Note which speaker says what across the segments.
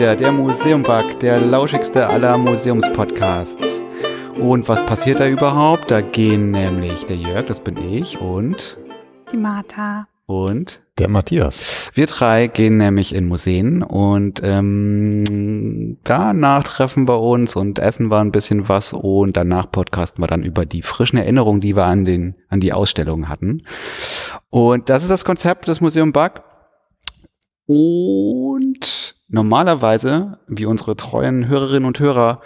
Speaker 1: wieder, der Museumbug, der lauschigste aller Museumspodcasts. Und was passiert da überhaupt? Da gehen nämlich der Jörg, das bin ich, und
Speaker 2: die Martha.
Speaker 1: Und
Speaker 3: der Matthias.
Speaker 1: Wir drei gehen nämlich in Museen und ähm, danach treffen wir uns und essen wir ein bisschen was und danach podcasten wir dann über die frischen Erinnerungen, die wir an den an die Ausstellungen hatten. Und das ist das Konzept des Museum Bug. Und normalerweise, wie unsere treuen Hörerinnen und Hörer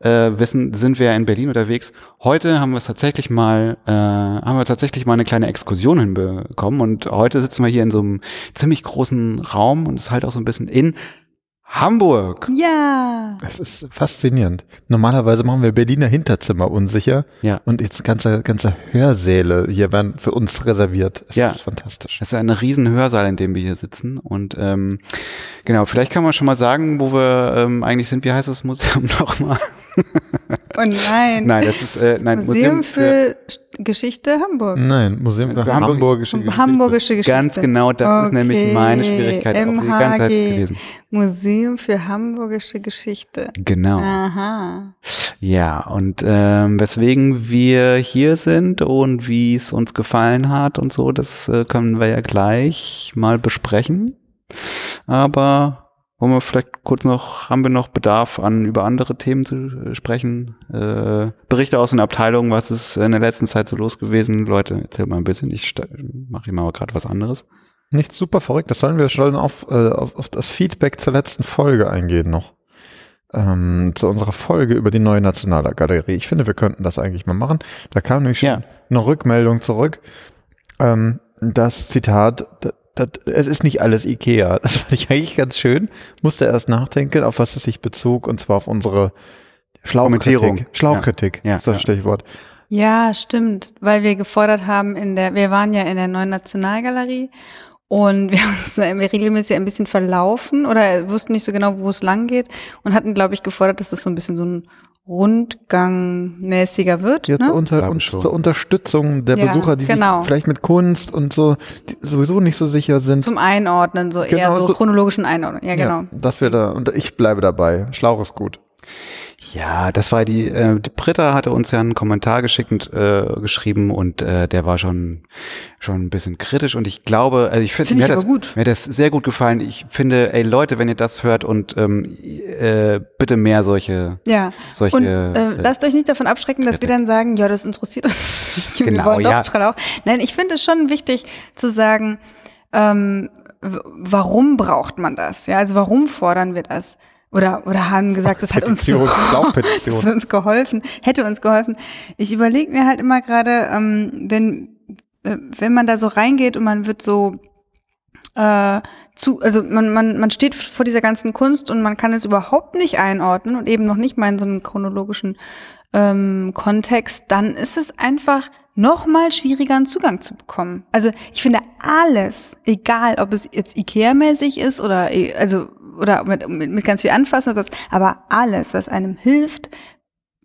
Speaker 1: äh, wissen, sind wir in Berlin unterwegs. Heute haben wir es tatsächlich mal, äh, haben wir tatsächlich mal eine kleine Exkursion hinbekommen und heute sitzen wir hier in so einem ziemlich großen Raum und es ist halt auch so ein bisschen in Hamburg.
Speaker 2: Ja.
Speaker 3: Es ist faszinierend. Normalerweise machen wir Berliner Hinterzimmer unsicher.
Speaker 1: Ja.
Speaker 3: Und jetzt ganze, ganze Hörsäle hier werden für uns reserviert. Es
Speaker 1: ja.
Speaker 3: ist fantastisch.
Speaker 1: Es ist ein riesen Hörsaal, in dem wir hier sitzen. Und ähm, genau, vielleicht kann man schon mal sagen, wo wir ähm, eigentlich sind. Wie heißt das Museum nochmal?
Speaker 2: Oh nein.
Speaker 1: Nein, das ist äh, nein,
Speaker 2: Museum, Museum für, für, Geschichte Hamburg.
Speaker 3: Nein, Museum für, für Hamburgische
Speaker 2: Geschichte. Hamburgische Geschichte.
Speaker 1: Ganz genau, das okay. ist nämlich meine Schwierigkeit
Speaker 2: MHG.
Speaker 1: auch die ganze Zeit gewesen.
Speaker 2: Museum für Hamburgische Geschichte.
Speaker 1: Genau.
Speaker 2: Aha.
Speaker 1: Ja, und ähm, weswegen wir hier sind und wie es uns gefallen hat und so, das äh, können wir ja gleich mal besprechen. Aber wollen wir vielleicht kurz noch, haben wir noch Bedarf an über andere Themen zu sprechen? Äh, Berichte aus den Abteilungen, was ist in der letzten Zeit so los gewesen? Leute, erzähl mal ein bisschen, ich mache mal gerade was anderes.
Speaker 3: Nichts super verrückt, das sollen wir schon auf, äh, auf, auf das Feedback zur letzten Folge eingehen noch. Ähm, zu unserer Folge über die neue Nationalgalerie. Ich finde, wir könnten das eigentlich mal machen. Da kam nämlich schon
Speaker 1: ja.
Speaker 3: eine Rückmeldung zurück. Ähm, das Zitat, das, es ist nicht alles Ikea. Das fand ich eigentlich ganz schön. Musste erst nachdenken, auf was es sich bezog, und zwar auf unsere Schlauchkritik. Schlauchkritik
Speaker 1: ja.
Speaker 3: ist das
Speaker 1: ja.
Speaker 3: Stichwort.
Speaker 2: Ja, stimmt, weil wir gefordert haben in der, wir waren ja in der neuen Nationalgalerie und wir haben uns regelmäßig ein bisschen verlaufen oder wussten nicht so genau, wo es lang geht und hatten, glaube ich, gefordert, dass es das so ein bisschen so ein Rundgangmäßiger wird.
Speaker 3: Jetzt
Speaker 2: ne?
Speaker 3: unter, und zur Unterstützung der
Speaker 2: Ja,
Speaker 3: Besucher, die
Speaker 2: genau.
Speaker 3: sich vielleicht mit Kunst und so sowieso nicht so sicher sind.
Speaker 2: Zum Einordnen, so eher
Speaker 3: Genau,
Speaker 2: so
Speaker 3: so-
Speaker 2: chronologischen Einordnen. Ja, genau.
Speaker 3: Ja, dass wir da, und ich bleibe dabei. Schlauch ist gut.
Speaker 1: Ja, das war die, äh, die Britta hatte uns ja einen Kommentar geschickt und äh, geschrieben und äh, der war schon schon ein bisschen kritisch und ich glaube, also ich finde mir, hat das- mir hat das sehr gut gefallen. Ich finde, ey Leute, wenn ihr das hört und ähm, äh, bitte mehr solche
Speaker 2: Ja.
Speaker 1: solche
Speaker 2: Und äh, lasst euch nicht davon abschrecken, dass wir dann sagen, ja, das interessiert uns nicht. wir
Speaker 1: Genau,
Speaker 2: wollen doch
Speaker 1: ja.
Speaker 2: Auch. Nein, ich finde es schon wichtig zu sagen, ähm, warum braucht man das? Ja, also warum fordern wir das? Oder, oder haben gesagt, das hat uns,
Speaker 3: Petition,
Speaker 2: das hat uns geholfen, hätte uns geholfen. Ich überlege mir halt immer gerade, ähm, wenn, äh, wenn man da so reingeht und man wird so äh, zu, also man, man, man steht vor dieser ganzen Kunst und man kann es überhaupt nicht einordnen und eben noch nicht mal in so einem chronologischen ähm, Kontext, dann ist es einfach noch mal schwieriger, einen Zugang zu bekommen. Also ich finde alles, egal ob es jetzt Ikea-mäßig ist oder eh, also oder mit, mit, mit ganz viel Anfassen oder was, aber alles, was einem hilft,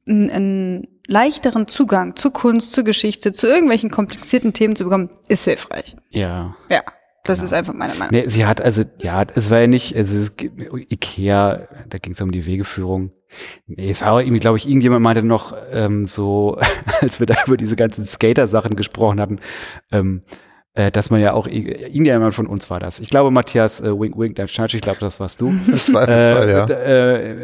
Speaker 2: einen, leichteren Zugang zu Kunst, zur Geschichte, zu irgendwelchen komplizierten Themen zu bekommen, ist hilfreich.
Speaker 1: ja
Speaker 2: Ja, das ist einfach meine Meinung.
Speaker 1: Nee, sie hat, also, ja, es war ja nicht, also, es, Ikea, da ging es um die Wegeführung. Nee, es war auch irgendwie, glaube ich, irgendjemand meinte noch, ähm, so, als wir da über diese ganzen Skater-Sachen gesprochen hatten, ähm, äh, dass man ja auch, irgendjemand von uns war das. Ich glaube, Matthias, äh, wink, wink, dein Schnatsch, ich glaube, das warst du.
Speaker 3: Das Zweifelsfall,
Speaker 1: äh,
Speaker 3: ja.
Speaker 1: äh,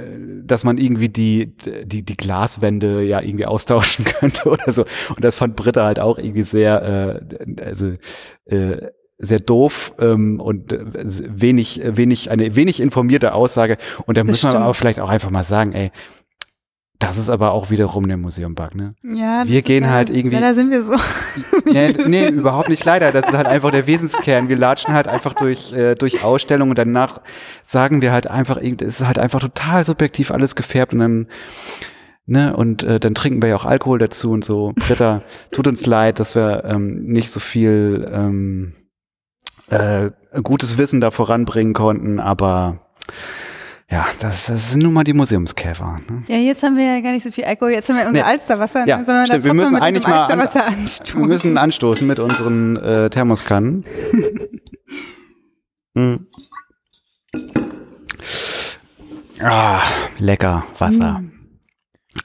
Speaker 1: dass man irgendwie die, die, die Glaswände ja irgendwie austauschen könnte oder so. Und das fand Britta halt auch irgendwie sehr, äh, also, äh, sehr doof ähm, und äh, wenig, wenig, eine wenig informierte Aussage. Und da
Speaker 2: Das
Speaker 1: muss man
Speaker 2: stimmt.
Speaker 1: aber vielleicht auch einfach mal sagen, ey, das ist aber auch wiederum der Museumbug, ne?
Speaker 2: Ja,
Speaker 1: Wir gehen
Speaker 2: ja-
Speaker 1: halt irgendwie-
Speaker 2: da sind wir so.
Speaker 1: Nee, nee, überhaupt nicht leider. Das ist halt einfach der Wesenskern. Wir latschen halt einfach durch, äh, durch Ausstellungen und danach sagen wir halt einfach, es ist halt einfach total subjektiv alles gefärbt und dann, ne, und äh, dann trinken wir ja auch Alkohol dazu und so. Britta, tut uns leid, dass wir ähm, nicht so viel ähm, äh, gutes Wissen da voranbringen konnten, aber ja, das, das sind nun mal die Museumskäfer. Ne?
Speaker 2: Ja, jetzt haben wir ja gar nicht so viel Alkohol. Jetzt haben wir unser
Speaker 1: Nee.
Speaker 2: Alsterwasser.
Speaker 1: Ja,
Speaker 2: sollen
Speaker 1: stimmt. Wir müssen eigentlich mal an-
Speaker 2: anstoßen.
Speaker 1: Wir müssen anstoßen mit unseren äh, Thermoskannen. Hm. Ah, lecker Wasser.
Speaker 2: Mm.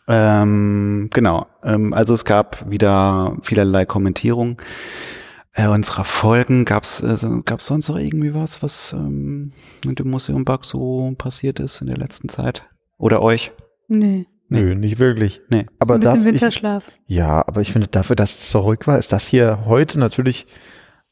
Speaker 1: Ähm, genau. Ähm, also es gab wieder vielerlei Kommentierungen äh, unserer Folgen. Gab's äh, so- gab's sonst noch irgendwie was, was ähm, mit dem Museum Bug so passiert ist in der letzten Zeit? Oder euch?
Speaker 2: Nee,
Speaker 3: Nö, nicht wirklich.
Speaker 1: Nee.
Speaker 3: Aber
Speaker 2: ein bisschen
Speaker 3: darf ich,
Speaker 2: Winterschlaf.
Speaker 3: ja, aber ich finde, dafür, dass es zurück war, ist das hier heute natürlich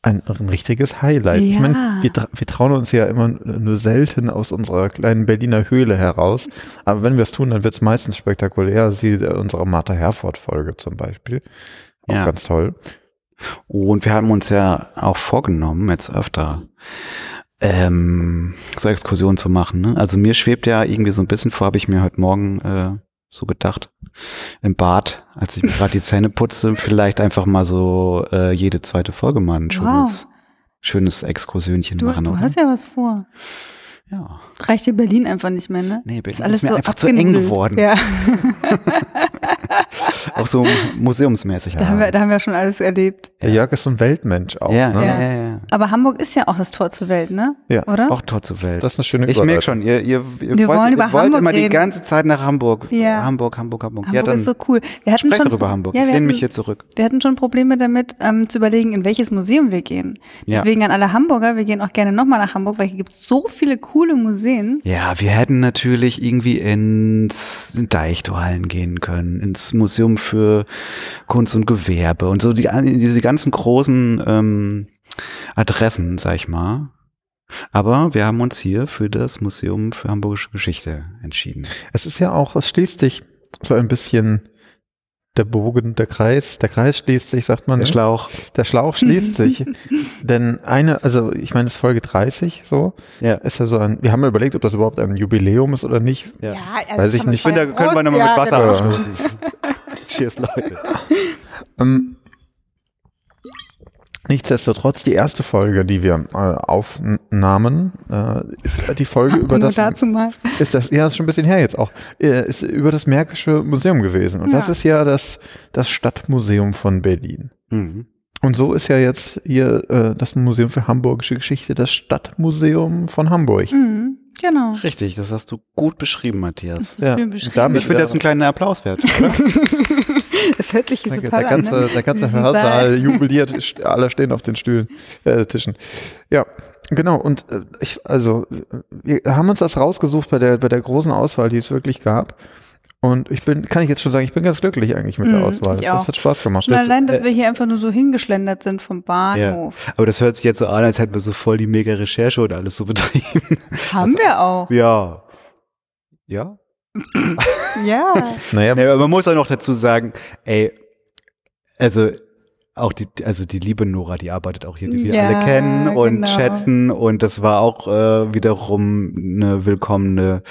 Speaker 3: ein, ein richtiges Highlight. Ich
Speaker 2: Ja.
Speaker 3: meine, wir, tra wir trauen uns ja immer nur selten aus unserer kleinen Berliner Höhle heraus. Aber wenn wir es tun, dann wird es meistens spektakulär. Sie äh, unsere Martha Herford-Folge zum Beispiel. Auch
Speaker 1: Ja.
Speaker 3: ganz toll.
Speaker 1: Und wir haben uns ja auch vorgenommen, jetzt öfter ähm, so Exkursionen zu machen. Ne? Also mir schwebt ja irgendwie so ein bisschen vor, habe ich mir heute Morgen äh, so gedacht, im Bad, als ich mir gerade die Zähne putze, vielleicht einfach mal so äh, jede zweite Folge mal ein schönes, schönes Exkursionchen
Speaker 2: Du,
Speaker 1: machen.
Speaker 2: du
Speaker 1: oder?
Speaker 2: hast ja was vor.
Speaker 1: ja.
Speaker 2: Reicht dir Berlin einfach nicht mehr, ne?
Speaker 1: Nee, Berlin
Speaker 2: ist alles
Speaker 1: ist mir
Speaker 2: so
Speaker 1: einfach zu eng geworden.
Speaker 2: Ja,
Speaker 1: Auch so museumsmäßig.
Speaker 2: da, haben wir, da haben wir schon alles erlebt.
Speaker 3: Der Jörg ist so ein Weltmensch auch.
Speaker 1: ja,
Speaker 3: ne?
Speaker 1: ja, ja, ja.
Speaker 2: Aber Hamburg ist ja auch das Tor zur Welt, ne?
Speaker 3: Ja.
Speaker 2: Oder?
Speaker 1: Auch Tor zur Welt.
Speaker 3: Das ist eine schöne
Speaker 1: Ich merke schon, ihr, ihr, ihr
Speaker 2: Wir
Speaker 1: wollt,
Speaker 2: wollen
Speaker 1: ihr
Speaker 2: über
Speaker 1: wollt
Speaker 2: Hamburg
Speaker 1: immer die
Speaker 2: reden.
Speaker 1: ganze Zeit nach Hamburg.
Speaker 2: Ja.
Speaker 1: Hamburg, Hamburg, Hamburg.
Speaker 2: Hamburg
Speaker 1: ja, dann
Speaker 2: ist so cool. Wir hatten
Speaker 1: sprecht
Speaker 2: schon,
Speaker 1: doch über Hamburg.
Speaker 2: Ja,
Speaker 1: ich
Speaker 2: wir
Speaker 1: lehne mich hier zurück.
Speaker 2: wir hatten schon Probleme damit, ähm, zu überlegen, in welches Museum wir gehen.
Speaker 1: Ja.
Speaker 2: Deswegen an alle Hamburger, wir gehen auch gerne nochmal nach Hamburg, weil hier gibt es so viele coole Museen.
Speaker 1: Ja, wir hätten natürlich irgendwie ins Deichtorhallen gehen können, ins Museum für Kunst und Gewerbe und so die, diese ganzen großen ähm, Adressen, sag ich mal. Aber wir haben uns hier für das Museum für Hamburgische Geschichte entschieden.
Speaker 3: Es ist ja auch, es schließt sich so ein bisschen der Bogen, der Kreis, der Kreis schließt sich, sagt man.
Speaker 1: Der
Speaker 3: ne?
Speaker 1: Schlauch.
Speaker 3: Der Schlauch schließt sich. Denn eine, also ich meine, es ist Folge 30 so,
Speaker 1: Ja.
Speaker 3: ist ja so ein, wir haben ja überlegt, ob das überhaupt ein Jubiläum ist oder nicht.
Speaker 1: Ja.
Speaker 3: Weiß ich nicht.
Speaker 1: Ich finde, da können wir nochmal mit Wasser
Speaker 3: genau.
Speaker 1: anstoßen. Cheers, Leute.
Speaker 3: Ähm, nichtsdestotrotz, die erste Folge, die wir äh, aufnahmen, äh, ist die Folge über das,
Speaker 2: dazu mal.
Speaker 3: ist das, ja, ist schon ein bisschen her jetzt auch, äh, ist über das Märkische Museum gewesen. Und das
Speaker 2: Ja.
Speaker 3: ist ja das, das Stadtmuseum von Berlin.
Speaker 1: Mhm.
Speaker 3: Und so ist ja jetzt hier äh, das Museum für Hamburgische Geschichte das Stadtmuseum von Hamburg.
Speaker 2: Mhm, genau.
Speaker 1: Richtig, das hast du gut beschrieben,
Speaker 2: Das
Speaker 1: Matthias.
Speaker 2: ist
Speaker 3: Ja,
Speaker 2: beschrieben.
Speaker 1: Ich finde das einen kleinen Applaus wert, oder?
Speaker 2: Das hört sich hier
Speaker 3: Danke,
Speaker 2: total
Speaker 3: der ganze,
Speaker 2: an. Ne?
Speaker 3: der ganze Hörsaal
Speaker 2: Saal.
Speaker 3: jubiliert, alle stehen auf den Stühlen, äh, Tischen. Ja, genau. Und äh, ich, also, wir haben uns das rausgesucht bei der, bei der großen Auswahl, die es wirklich gab. Und ich bin, kann ich jetzt schon sagen, ich bin ganz glücklich eigentlich mit der
Speaker 2: Mhm,
Speaker 3: Auswahl.
Speaker 2: ich auch.
Speaker 3: Das hat Spaß gemacht.
Speaker 2: Schon
Speaker 3: Das,
Speaker 2: allein, dass
Speaker 1: äh,
Speaker 2: wir hier einfach nur so hingeschlendert sind vom Bahnhof.
Speaker 1: Aber das hört sich jetzt so an, als hätten wir so voll die mega Recherche und alles so betrieben.
Speaker 2: Haben wir auch.
Speaker 1: Ja. Ja?
Speaker 2: Ja.
Speaker 3: naja,
Speaker 1: aber man muss auch noch dazu sagen, ey, also auch die, also die liebe Nora, die arbeitet auch hier, die wir
Speaker 2: Ja,
Speaker 1: alle kennen und
Speaker 2: genau.
Speaker 1: schätzen. Und das war auch äh, wiederum eine willkommene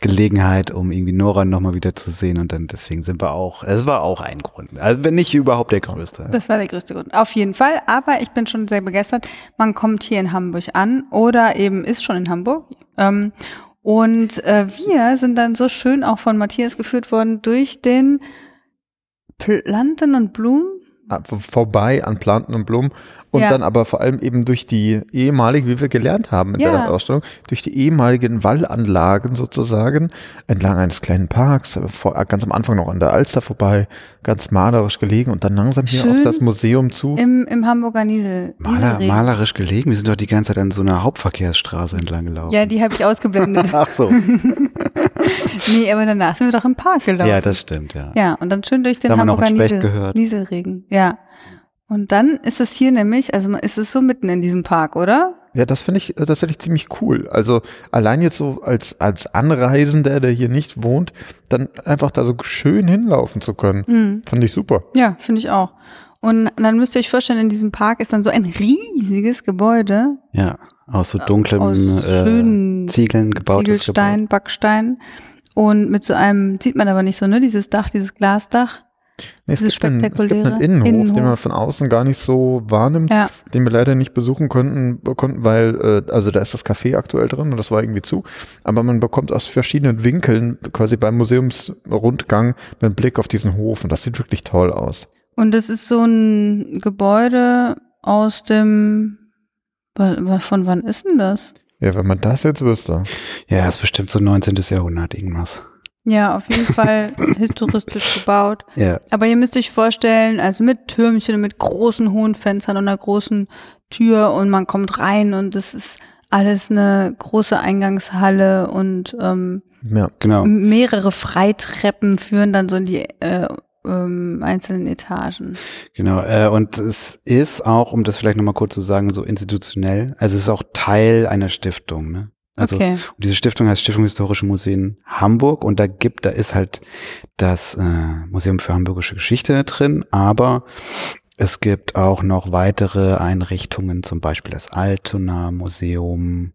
Speaker 1: Gelegenheit, um irgendwie Nora nochmal wieder zu sehen. Und dann deswegen sind wir auch, es war auch ein Grund. Also wenn nicht überhaupt der größte.
Speaker 2: Das war der größte Grund. Auf jeden Fall. Aber ich bin schon sehr begeistert. Man kommt hier in Hamburg an oder eben ist schon in Hamburg. Ähm, und äh, wir sind dann so schön auch von Matthias geführt worden durch den Planten und Blumen.
Speaker 3: vorbei an Planten und Blumen und
Speaker 2: Ja.
Speaker 3: dann aber vor allem eben durch die ehemalige, wie wir gelernt haben in
Speaker 2: Ja.
Speaker 3: der Ausstellung, durch die ehemaligen Wallanlagen sozusagen, entlang eines kleinen Parks, äh, vor, ganz am Anfang noch an der Alster vorbei, ganz malerisch gelegen und dann langsam hier
Speaker 2: Schön
Speaker 3: auf das Museum zu.
Speaker 2: Im, im Hamburger Niesel.
Speaker 1: Maler,
Speaker 2: Nieselregen.
Speaker 1: malerisch gelegen. Wir sind doch die ganze Zeit an so einer Hauptverkehrsstraße entlang gelaufen.
Speaker 2: Ja, die habe ich ausgeblendet.
Speaker 1: Ach so.
Speaker 2: nee, aber danach sind wir doch im Park gelaufen.
Speaker 1: ja, das stimmt, ja.
Speaker 2: Ja, und dann schön durch den
Speaker 1: Da haben wir noch
Speaker 2: Hamburger Niesel,
Speaker 1: gehört.
Speaker 2: Nieselregen. Ja. Und dann ist es hier nämlich, also ist es so mitten in diesem Park, oder?
Speaker 3: Ja, das finde ich äh, tatsächlich ziemlich cool. Also allein jetzt so als, als Anreisender, der hier nicht wohnt, dann einfach da so schön hinlaufen zu können,
Speaker 2: Hm.
Speaker 3: fand ich super.
Speaker 2: Ja, finde ich auch. Und dann müsst ihr euch vorstellen, in diesem Park ist dann so ein riesiges Gebäude
Speaker 1: Ja, aus so dunklem
Speaker 2: aus
Speaker 1: äh,
Speaker 2: schönen
Speaker 1: Ziegeln gebautes
Speaker 2: Ziegelstein, Backstein und mit so einem, sieht man aber nicht so, ne, dieses Dach, dieses Glasdach.
Speaker 3: Nee, es,
Speaker 2: Dieses
Speaker 3: gibt einen, es gibt einen Innenhof,
Speaker 2: Innenhof.
Speaker 3: den man von außen gar nicht so wahrnimmt,
Speaker 2: Ja.
Speaker 3: den wir leider nicht besuchen konnten, konnten, weil, äh, also da ist das Café aktuell drin und das war irgendwie zu. Aber man bekommt aus verschiedenen Winkeln quasi beim Museumsrundgang einen Blick auf diesen Hof und das sieht wirklich toll aus.
Speaker 2: Und das ist so ein Gebäude aus dem, von wann ist denn das?
Speaker 3: Ja, wenn man das jetzt wüsste.
Speaker 1: Ja, ist bestimmt so 19. Jahrhundert irgendwas.
Speaker 2: Ja, auf jeden Fall historistisch gebaut.
Speaker 1: Ja.
Speaker 2: Aber ihr müsst euch vorstellen, also mit Türmchen und mit großen hohen Fenstern und einer großen Tür und man kommt rein und es ist alles eine große Eingangshalle und ähm,
Speaker 3: Ja.
Speaker 1: Genau.
Speaker 2: mehrere Freitreppen führen dann so in die äh, ähm, einzelnen Etagen.
Speaker 1: Genau, äh, und es ist auch, um das vielleicht nochmal kurz zu sagen, so institutionell, also es ist auch Teil einer Stiftung, ne? Also
Speaker 2: okay.
Speaker 1: und diese Stiftung heißt Stiftung Historische Museen Hamburg und da gibt, da ist halt das äh, Museum für Hamburgische Geschichte drin, aber es gibt auch noch weitere Einrichtungen, zum Beispiel das Altona Museum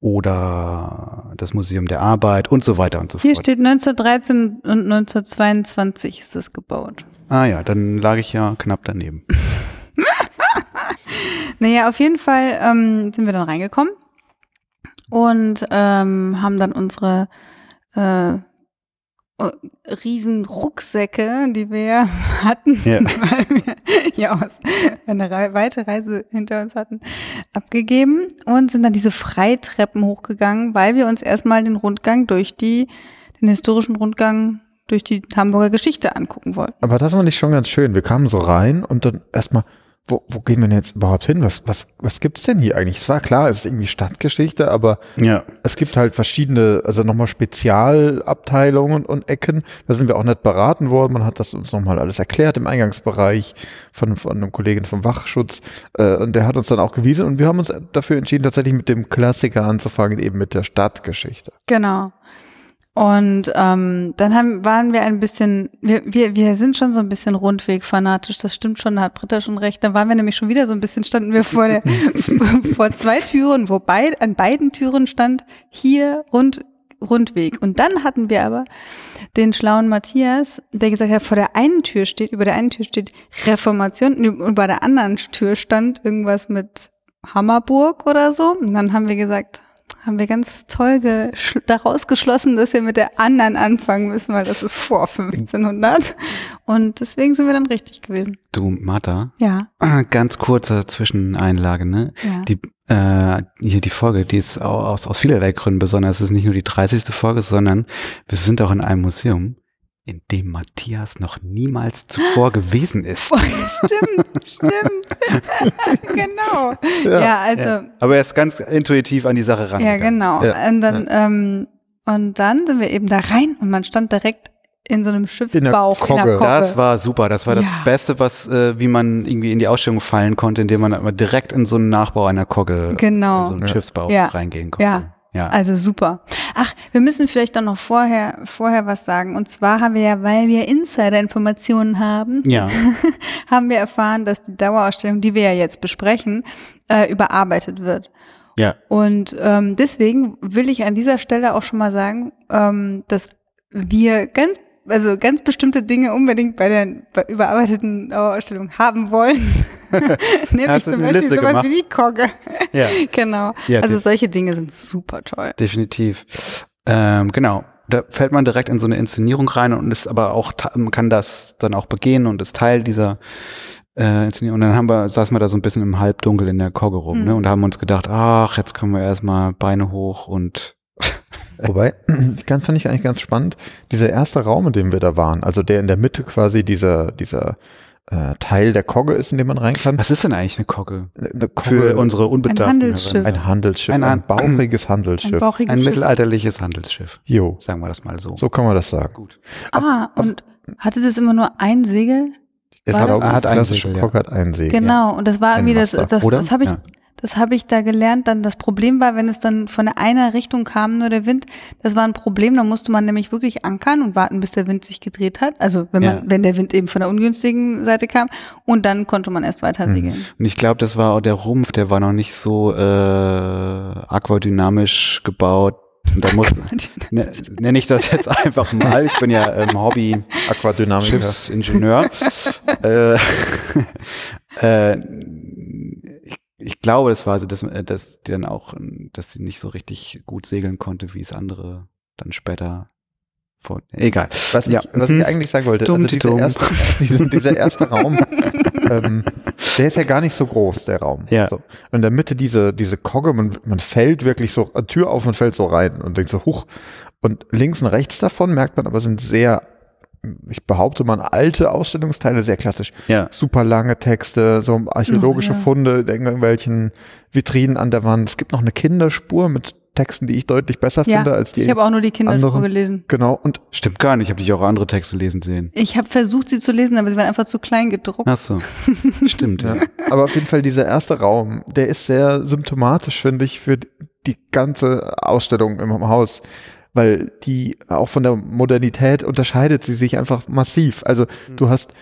Speaker 1: oder das Museum der Arbeit und so weiter und so
Speaker 2: Hier
Speaker 1: fort.
Speaker 2: steht 1913 und 1922 ist es gebaut.
Speaker 1: Ah ja, dann lag ich ja knapp daneben.
Speaker 2: Naja, auf jeden Fall ähm, sind wir dann reingekommen und ähm, haben dann unsere äh, äh, riesen Rucksäcke, die wir hatten,
Speaker 1: Ja.
Speaker 2: weil wir ja aus eine Rei weite Reise hinter uns hatten, abgegeben und sind dann diese Freitreppen hochgegangen, weil wir uns erstmal den Rundgang durch die, den historischen Rundgang durch die Hamburger Geschichte angucken wollten.
Speaker 3: Aber das fand ich schon ganz schön. Wir kamen so rein und dann erstmal, wo, wo gehen wir denn jetzt überhaupt hin? Was, was, was gibt's denn hier eigentlich? Es war klar, es ist irgendwie Stadtgeschichte, aber
Speaker 1: Ja.
Speaker 3: es gibt halt verschiedene, also nochmal Spezialabteilungen und Ecken. Da sind wir auch nicht beraten worden. Man hat das uns nochmal alles erklärt im Eingangsbereich von, von einem Kollegen vom Wachschutz. Äh, und der hat uns dann auch gewiesen und wir haben uns dafür entschieden, tatsächlich mit dem Klassiker anzufangen, eben mit der Stadtgeschichte.
Speaker 2: Genau. Und ähm, dann haben, waren wir ein bisschen, wir, wir, wir sind schon so ein bisschen rundwegfanatisch, das stimmt schon, da hat Britta schon recht. Da waren wir nämlich schon wieder so ein bisschen, standen wir vor der, vor zwei Türen, wo beid, an beiden Türen stand hier Rund, Rundweg. Und dann hatten wir aber den schlauen Matthias, der gesagt hat, vor der einen Tür steht, über der einen Tür steht Reformation und bei der anderen Tür stand irgendwas mit Hammerburg oder so. Und dann haben wir gesagt, haben wir ganz toll daraus geschlossen, dass wir mit der anderen anfangen müssen, weil das ist vor 1500. Und deswegen sind wir dann richtig gewesen.
Speaker 1: Du, Martha,
Speaker 2: Ja,
Speaker 1: Ganz kurze Zwischeneinlage, ne?
Speaker 2: ja.
Speaker 1: Die, äh, hier die Folge, die ist au- aus, aus vielerlei Gründen besonders. Es ist nicht nur die 30. Folge, sondern wir sind auch in einem Museum, in dem Matthias noch niemals zuvor gewesen ist.
Speaker 2: Oh, stimmt, stimmt. genau. Ja, also,
Speaker 1: Ja. Aber er ist ganz intuitiv an die Sache
Speaker 2: ja,
Speaker 1: rangegangen.
Speaker 2: genau.
Speaker 3: Ja,
Speaker 2: Und dann, ähm, und dann sind wir eben da rein und man stand direkt in so einem Schiffsbauch in der
Speaker 3: Kogge.
Speaker 2: Kogge.
Speaker 1: Das war super. Das war das
Speaker 2: Ja.
Speaker 1: Beste, was, äh, wie man irgendwie in die Ausstellung fallen konnte, indem man immer direkt in so einen Nachbau einer Kogge,
Speaker 2: Genau.
Speaker 1: in so einen
Speaker 3: Ja.
Speaker 1: Schiffsbau
Speaker 2: Ja.
Speaker 1: reingehen konnte.
Speaker 2: Ja.
Speaker 1: Ja.
Speaker 2: Also super. Ach, wir müssen vielleicht dann noch vorher, vorher was sagen. Und zwar haben wir ja, weil wir Insider-Informationen haben,
Speaker 1: ja.
Speaker 2: haben wir erfahren, dass die Dauerausstellung, die wir ja jetzt besprechen, äh, überarbeitet wird.
Speaker 1: Ja.
Speaker 2: Und ähm, deswegen will ich an dieser Stelle auch schon mal sagen, ähm, dass wir ganz, also ganz bestimmte Dinge unbedingt bei der bei überarbeiteten Dauerausstellung haben wollen. Nämlich zum Beispiel
Speaker 1: Liste
Speaker 2: sowas
Speaker 1: gemacht?
Speaker 2: wie die Kogge.
Speaker 1: Ja.
Speaker 2: genau.
Speaker 1: Ja,
Speaker 2: also solche Dinge sind super toll.
Speaker 1: Definitiv. Ähm, genau. Da fällt man direkt in so eine Inszenierung rein und ist aber auch, kann das dann auch begehen und ist Teil dieser äh, Inszenierung. Und dann haben wir, saßen wir da so ein bisschen im Halbdunkel in der Kogge rum, ne?
Speaker 2: Mhm.
Speaker 1: Und haben uns gedacht, ach, jetzt können wir erstmal Beine hoch und
Speaker 3: Wobei, ganz fand ich eigentlich ganz spannend, dieser erste Raum, in dem wir da waren, also der in der Mitte quasi dieser, dieser äh, Teil der Kogge ist, in dem man rein kann.
Speaker 1: was ist denn eigentlich eine Kogge?
Speaker 3: Eine
Speaker 1: Für unsere unbedarften
Speaker 2: Handelsschiff.
Speaker 1: Herren.
Speaker 3: ein Handelsschiff,
Speaker 1: Ein
Speaker 3: ein, bauchiges
Speaker 2: Ein
Speaker 3: Handelsschiff.
Speaker 2: bauchiges
Speaker 1: Ein
Speaker 2: Schiff.
Speaker 1: mittelalterliches Handelsschiff,
Speaker 3: Jo,
Speaker 1: sagen wir das mal so.
Speaker 3: so kann man das sagen.
Speaker 1: Gut.
Speaker 2: Ah, und hatte das immer nur ein Segel?
Speaker 1: Es
Speaker 2: War
Speaker 1: hat,
Speaker 2: das-
Speaker 1: er hat
Speaker 3: das
Speaker 1: einen
Speaker 3: klassische
Speaker 1: Segel, ja.
Speaker 3: Kogge hat einen Segel.
Speaker 2: Genau, und das war
Speaker 3: Ein
Speaker 2: irgendwie das, das,
Speaker 1: oder?
Speaker 2: das habe ich,
Speaker 1: Ja.
Speaker 2: Das habe ich da gelernt. Dann das Problem war, wenn es dann von einer Richtung kam, nur der Wind, das war ein Problem. Da musste man nämlich wirklich ankern und warten, bis der Wind sich gedreht hat. Also wenn man,
Speaker 1: Ja.
Speaker 2: wenn der Wind eben von der ungünstigen Seite kam, und dann konnte man erst weiter
Speaker 3: Mhm.
Speaker 2: segeln.
Speaker 1: Und ich glaube, das war auch der Rumpf, der war noch nicht so äh, aquadynamisch gebaut. Und da muss, ne, nenne ich das jetzt einfach mal. Ich bin ja ähm, Hobby
Speaker 3: Aquadynamiker.
Speaker 1: Schiffsingenieur. äh, äh, ich, ich glaube, das war so, dass, äh, dass die dann auch, dass sie nicht so richtig gut segeln konnte, wie es andere dann später vor. Egal.
Speaker 3: Was,
Speaker 1: Ja.
Speaker 3: ich, was
Speaker 1: Mhm.
Speaker 3: ich eigentlich sagen wollte,
Speaker 1: Dumm,
Speaker 3: also
Speaker 1: die
Speaker 3: dieser erste, dieser, dieser erste Raum, ähm, der ist ja gar nicht so groß, der Raum.
Speaker 1: Ja.
Speaker 3: So. Und in der Mitte diese, diese Kogge, man, man fällt wirklich so, äh, Tür auf und fällt so rein und denkt so, huch. Und links und rechts davon merkt man aber sind sehr, ich behaupte mal, alte Ausstellungsteile, sehr klassisch.
Speaker 1: Ja.
Speaker 3: Super lange Texte, so archäologische
Speaker 2: Oh, ja.
Speaker 3: Funde in irgendwelchen Vitrinen an der Wand. Es gibt noch eine Kinderspur mit Texten, die ich deutlich besser
Speaker 2: Ja,
Speaker 3: finde als die
Speaker 2: ich habe auch nur die Kinderspur
Speaker 3: anderen.
Speaker 2: gelesen.
Speaker 3: Genau. Und
Speaker 1: Stimmt gar nicht. Ich habe dich auch andere Texte lesen sehen.
Speaker 2: Ich habe versucht, sie zu lesen, aber sie waren einfach zu klein gedruckt.
Speaker 1: Ach so. Stimmt.
Speaker 3: Ja. Aber auf jeden Fall dieser erste Raum, der ist sehr symptomatisch, finde ich, für die ganze Ausstellung im Haus. Weil die auch von der Modernität unterscheidet sie sich einfach massiv. Also du hast,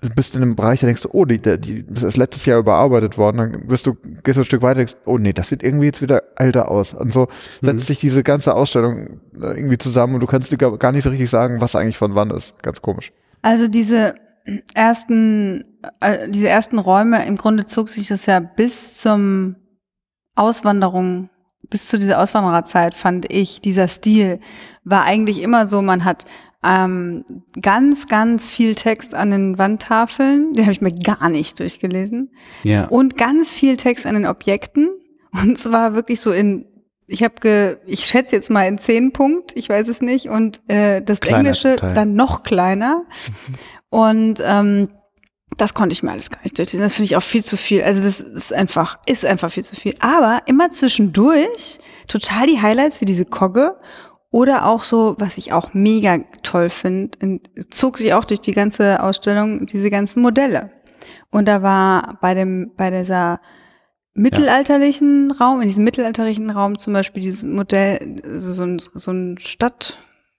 Speaker 3: du bist in einem Bereich, da denkst du, oh, die, die, ist letztes Jahr überarbeitet worden. Dann bist du, gehst du ein Stück weiter, denkst, oh nee, das sieht irgendwie jetzt wieder älter aus. Und so setzt sich diese ganze Ausstellung äh, irgendwie zusammen und du kannst dir gar gar nicht so richtig sagen, was eigentlich von wann ist. Ganz komisch.
Speaker 2: Also diese ersten, äh, diese ersten Räume, im Grunde zog sich das ja bis zum Auswanderung, bis zu dieser Auswandererzeit, fand ich, dieser Stil war eigentlich immer so, man hat ähm, ganz, ganz viel Text an den Wandtafeln, den habe ich mir gar nicht durchgelesen,
Speaker 1: ja.
Speaker 2: und ganz viel Text an den Objekten. Und zwar wirklich so in, ich habe, ge, ich schätze jetzt mal in zehn Punkt, ich weiß es nicht, und äh, das
Speaker 1: Kleiner
Speaker 2: Englische
Speaker 1: Teil.
Speaker 2: dann noch kleiner. Und ähm, das konnte ich mir alles gar nicht durchlesen. Das finde ich auch viel zu viel. Also das ist einfach, ist einfach viel zu viel. Aber immer zwischendurch total die Highlights wie diese Kogge oder auch so, was ich auch mega toll finde, in- zog sich auch durch die ganze Ausstellung diese ganzen Modelle. Und da war bei dem, bei dieser mittelalterlichen Raum, in diesem mittelalterlichen Raum zum Beispiel dieses Modell, so, so ein, so ein Stadt,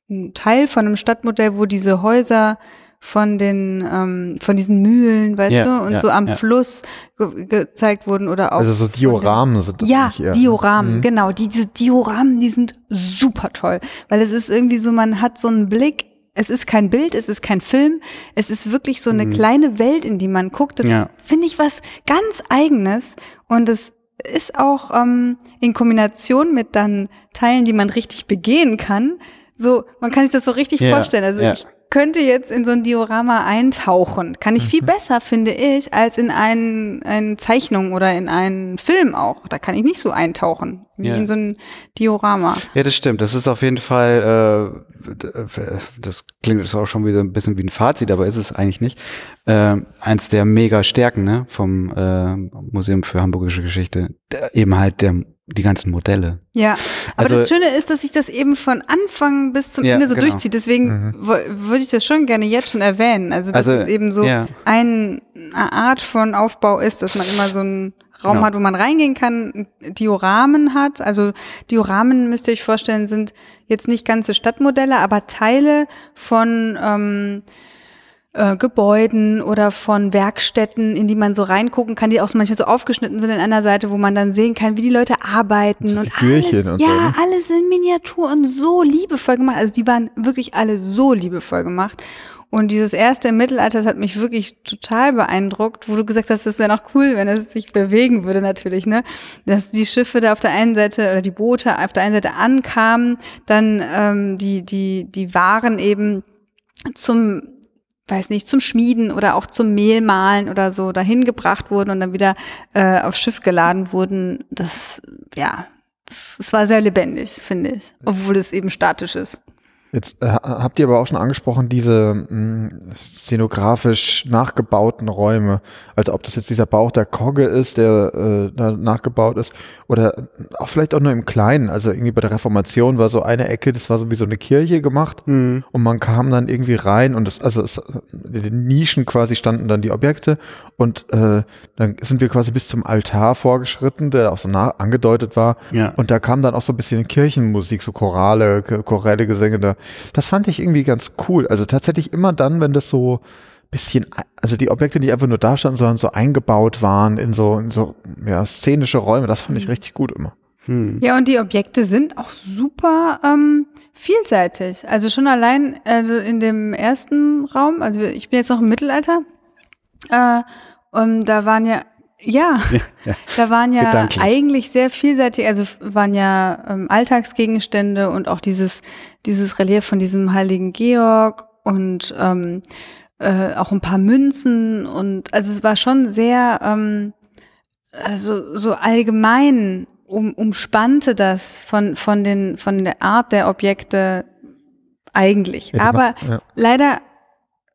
Speaker 2: ein Teil von einem Stadtmodell, wo diese Häuser von den, ähm, von diesen Mühlen, weißt
Speaker 1: Ja,
Speaker 2: du, und
Speaker 1: ja,
Speaker 2: so am
Speaker 1: ja.
Speaker 2: Fluss ge gezeigt wurden oder auch.
Speaker 3: Also so Dioramen sind das
Speaker 2: ja,
Speaker 3: eher.
Speaker 2: Dioramen,
Speaker 3: Mhm.
Speaker 2: genau. Die, diese Dioramen, die sind super toll, weil es ist irgendwie so, man hat so einen Blick. Es ist kein Bild, es ist kein Film, es ist wirklich so eine kleine Welt, in die man guckt. Das
Speaker 1: Ja.
Speaker 2: finde ich was ganz Eigenes und es ist auch ähm, in Kombination mit dann Teilen, die man richtig begehen kann. So, man kann sich das so richtig
Speaker 1: Ja,
Speaker 2: vorstellen. Also
Speaker 1: ja.
Speaker 2: ich könnte jetzt in so ein Diorama eintauchen. Kann ich
Speaker 1: Mhm.
Speaker 2: viel besser, finde ich, als in einen, eine Zeichnung oder in einen Film auch. Da kann ich nicht so eintauchen, wie
Speaker 1: Ja.
Speaker 2: in so ein Diorama.
Speaker 1: Ja, das stimmt. Das ist auf jeden Fall, äh, das klingt jetzt auch schon wieder ein bisschen wie ein Fazit, aber ist es eigentlich nicht. Äh, eins der mega Stärken ne, vom äh, Museum für Hamburgische Geschichte. Der, eben halt der, die ganzen Modelle.
Speaker 2: Ja, aber
Speaker 1: Also-
Speaker 2: das Schöne ist, dass sich das eben von Anfang bis zum
Speaker 1: Ja,
Speaker 2: Ende so
Speaker 1: genau.
Speaker 2: durchzieht. Deswegen wo- würde ich das schon gerne jetzt schon erwähnen. Also, dass
Speaker 1: Also,
Speaker 2: es eben so
Speaker 1: ja.
Speaker 2: ein, eine Art von Aufbau ist, dass man immer so einen Raum
Speaker 1: Genau.
Speaker 2: hat, wo man reingehen kann, Dioramen hat. Also Dioramen, müsst ihr euch vorstellen, sind jetzt nicht ganze Stadtmodelle, aber Teile von ähm, äh, Gebäuden oder von Werkstätten, in die man so reingucken kann, die auch manchmal so aufgeschnitten sind in einer Seite, wo man dann sehen kann, wie die Leute arbeiten
Speaker 3: So
Speaker 2: und alles,
Speaker 3: und so,
Speaker 2: ja,
Speaker 3: ne?
Speaker 2: alles in Miniatur und so liebevoll gemacht. Also die waren wirklich alle so liebevoll gemacht. Und dieses erste im Mittelalter, das hat mich wirklich total beeindruckt, wo du gesagt hast, das wäre noch cool, wenn es sich bewegen würde natürlich, ne? Dass die Schiffe da auf der einen Seite oder die Boote auf der einen Seite ankamen, dann ähm, die, die, die Waren eben zum weiß nicht, zum Schmieden oder auch zum Mehlmahlen oder so dahin gebracht wurden und dann wieder äh, aufs Schiff geladen wurden. Das, ja, es war sehr lebendig, finde ich, obwohl es eben statisch ist.
Speaker 3: Jetzt äh, habt ihr aber auch schon angesprochen, diese mh, szenografisch nachgebauten Räume. Also ob das jetzt dieser Bauch der Kogge ist, der äh, da nachgebaut ist, oder auch vielleicht auch nur im Kleinen. Also irgendwie bei der Reformation war so eine Ecke, das war so wie so eine Kirche gemacht und man kam dann irgendwie rein und das, also es, in den Nischen quasi standen dann die Objekte und äh, dann sind wir quasi bis zum Altar vorgeschritten, der auch so nah angedeutet war.
Speaker 1: Ja.
Speaker 3: Und da kam dann auch so ein bisschen Kirchenmusik, so Chorale, Ch- Choräle, Gesänge da. Das fand ich irgendwie ganz cool. Also tatsächlich immer dann, wenn das so bisschen, also die Objekte nicht einfach nur da standen, sondern so eingebaut waren in so, in so ja, szenische Räume, das fand ich richtig gut immer.
Speaker 1: Hm.
Speaker 2: Ja, und die Objekte sind auch super ähm, vielseitig. Also schon allein, also in dem ersten Raum, also ich bin jetzt noch im Mittelalter, äh, und da waren ja, ja,
Speaker 1: ja.
Speaker 2: da waren ja
Speaker 1: Gedanklich.
Speaker 2: eigentlich sehr vielseitig, also waren ja ähm, Alltagsgegenstände und auch dieses, dieses Relief von diesem heiligen Georg und ähm, äh, auch ein paar Münzen und also es war schon sehr ähm, also so allgemein um, umspannte das von von den von der Art der Objekte eigentlich.
Speaker 3: Ja,
Speaker 2: Aber
Speaker 3: ja.
Speaker 2: leider,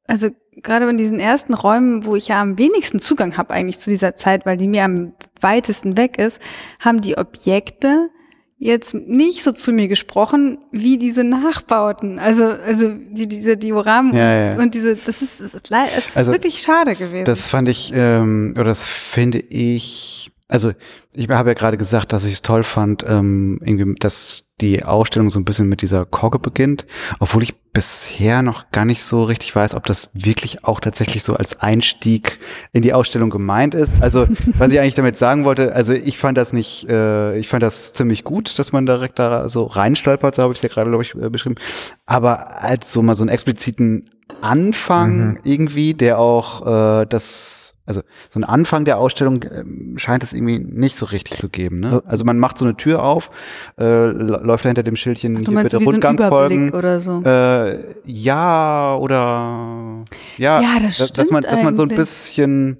Speaker 2: also gerade in diesen ersten Räumen, wo ich ja am wenigsten Zugang habe eigentlich zu dieser Zeit, weil die mir am weitesten weg ist, haben die Objekte jetzt nicht so zu mir gesprochen wie diese Nachbauten. Also, also die, diese Dioramen
Speaker 1: Ja, ja.
Speaker 2: und diese, das ist, das ist, es ist
Speaker 1: Also,
Speaker 2: wirklich schade gewesen.
Speaker 1: Das fand ich, ähm, oder das finde ich, also ich habe ja gerade gesagt, dass ich es toll fand, ähm, irgendwie, dass die Ausstellung so ein bisschen mit dieser Kogge beginnt, obwohl ich bisher noch gar nicht so richtig weiß, ob das wirklich auch tatsächlich so als Einstieg in die Ausstellung gemeint ist. Also was ich eigentlich damit sagen wollte, also ich fand das nicht, äh, ich fand das ziemlich gut, dass man direkt da so reinstolpert, so habe ich es ja gerade, glaube ich, äh, beschrieben. Aber als so mal so einen expliziten Anfang irgendwie, der auch äh, das also so ein Anfang der Ausstellung ähm, scheint es irgendwie nicht so richtig zu geben. Ne?
Speaker 3: So.
Speaker 1: Also man macht so eine Tür auf, äh, läuft da hinter dem Schildchen,
Speaker 2: du
Speaker 1: hier bitte
Speaker 2: so so
Speaker 1: Rundgang
Speaker 2: Überblick
Speaker 1: folgen.
Speaker 2: oder so.
Speaker 1: Äh, ja, oder ja,
Speaker 2: Ja, das
Speaker 1: dass, dass man, dass man so ein bisschen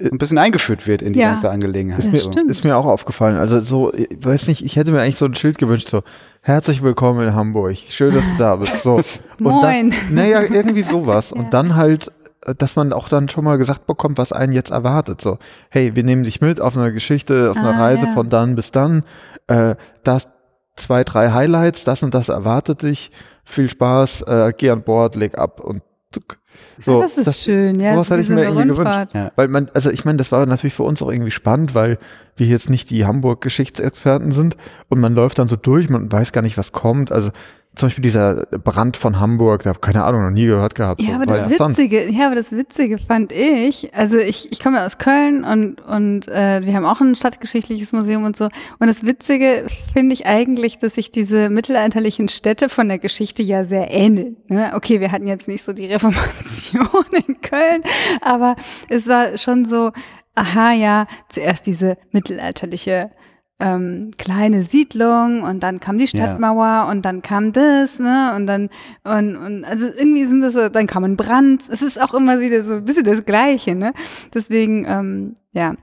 Speaker 1: ein bisschen eingeführt wird in die
Speaker 2: Ja.
Speaker 1: ganze Angelegenheit.
Speaker 2: Ja,
Speaker 3: mir,
Speaker 2: stimmt.
Speaker 3: ist mir auch aufgefallen. Also so, ich weiß nicht, ich hätte mir eigentlich so ein Schild gewünscht, so herzlich willkommen in Hamburg. Schön, dass du da bist. So. Und
Speaker 2: Moin.
Speaker 3: Dann, naja, irgendwie sowas. Und dann halt, äh, dass man auch dann schon mal gesagt bekommt, was einen jetzt erwartet. So, hey, wir nehmen dich mit auf eine Geschichte, auf eine
Speaker 2: Ah,
Speaker 3: Reise
Speaker 2: ja.
Speaker 3: von dann bis dann. Äh, das zwei, drei Highlights, das und das erwartet dich. Viel Spaß, äh, geh an Bord, leg ab und zuck. So,
Speaker 2: das ist schön, ja.
Speaker 3: sowas
Speaker 2: so
Speaker 3: hatte ich mir irgendwie gewünscht.
Speaker 2: Rundfahrt.
Speaker 1: Ja.
Speaker 3: Weil man, also ich meine, das war natürlich für uns auch irgendwie spannend, weil wir jetzt nicht die Hamburg-Geschichtsexperten sind und man läuft dann so durch, man weiß gar nicht, was kommt. Also zum Beispiel dieser Brand von Hamburg, da habe keine Ahnung, noch nie gehört gehabt.
Speaker 2: Ja,
Speaker 3: so,
Speaker 2: aber das. Witzige, ja, aber das Witzige fand ich, also ich, ich komme ja aus Köln und, und äh, wir haben auch ein stadtgeschichtliches Museum und so. Und das Witzige finde ich eigentlich, dass sich diese mittelalterlichen Städte von der Geschichte ja sehr ähneln. Ne? Okay, wir hatten jetzt nicht so die Reformation in Köln, aber es war schon so, aha, ja, zuerst diese mittelalterliche ähm, kleine Siedlung und dann kam die Stadtmauer und dann kam das, ne? Und dann, und, und also irgendwie sind das so, dann kam ein Brand. Es ist auch immer wieder so ein bisschen das Gleiche, ne? Deswegen, ähm, ja.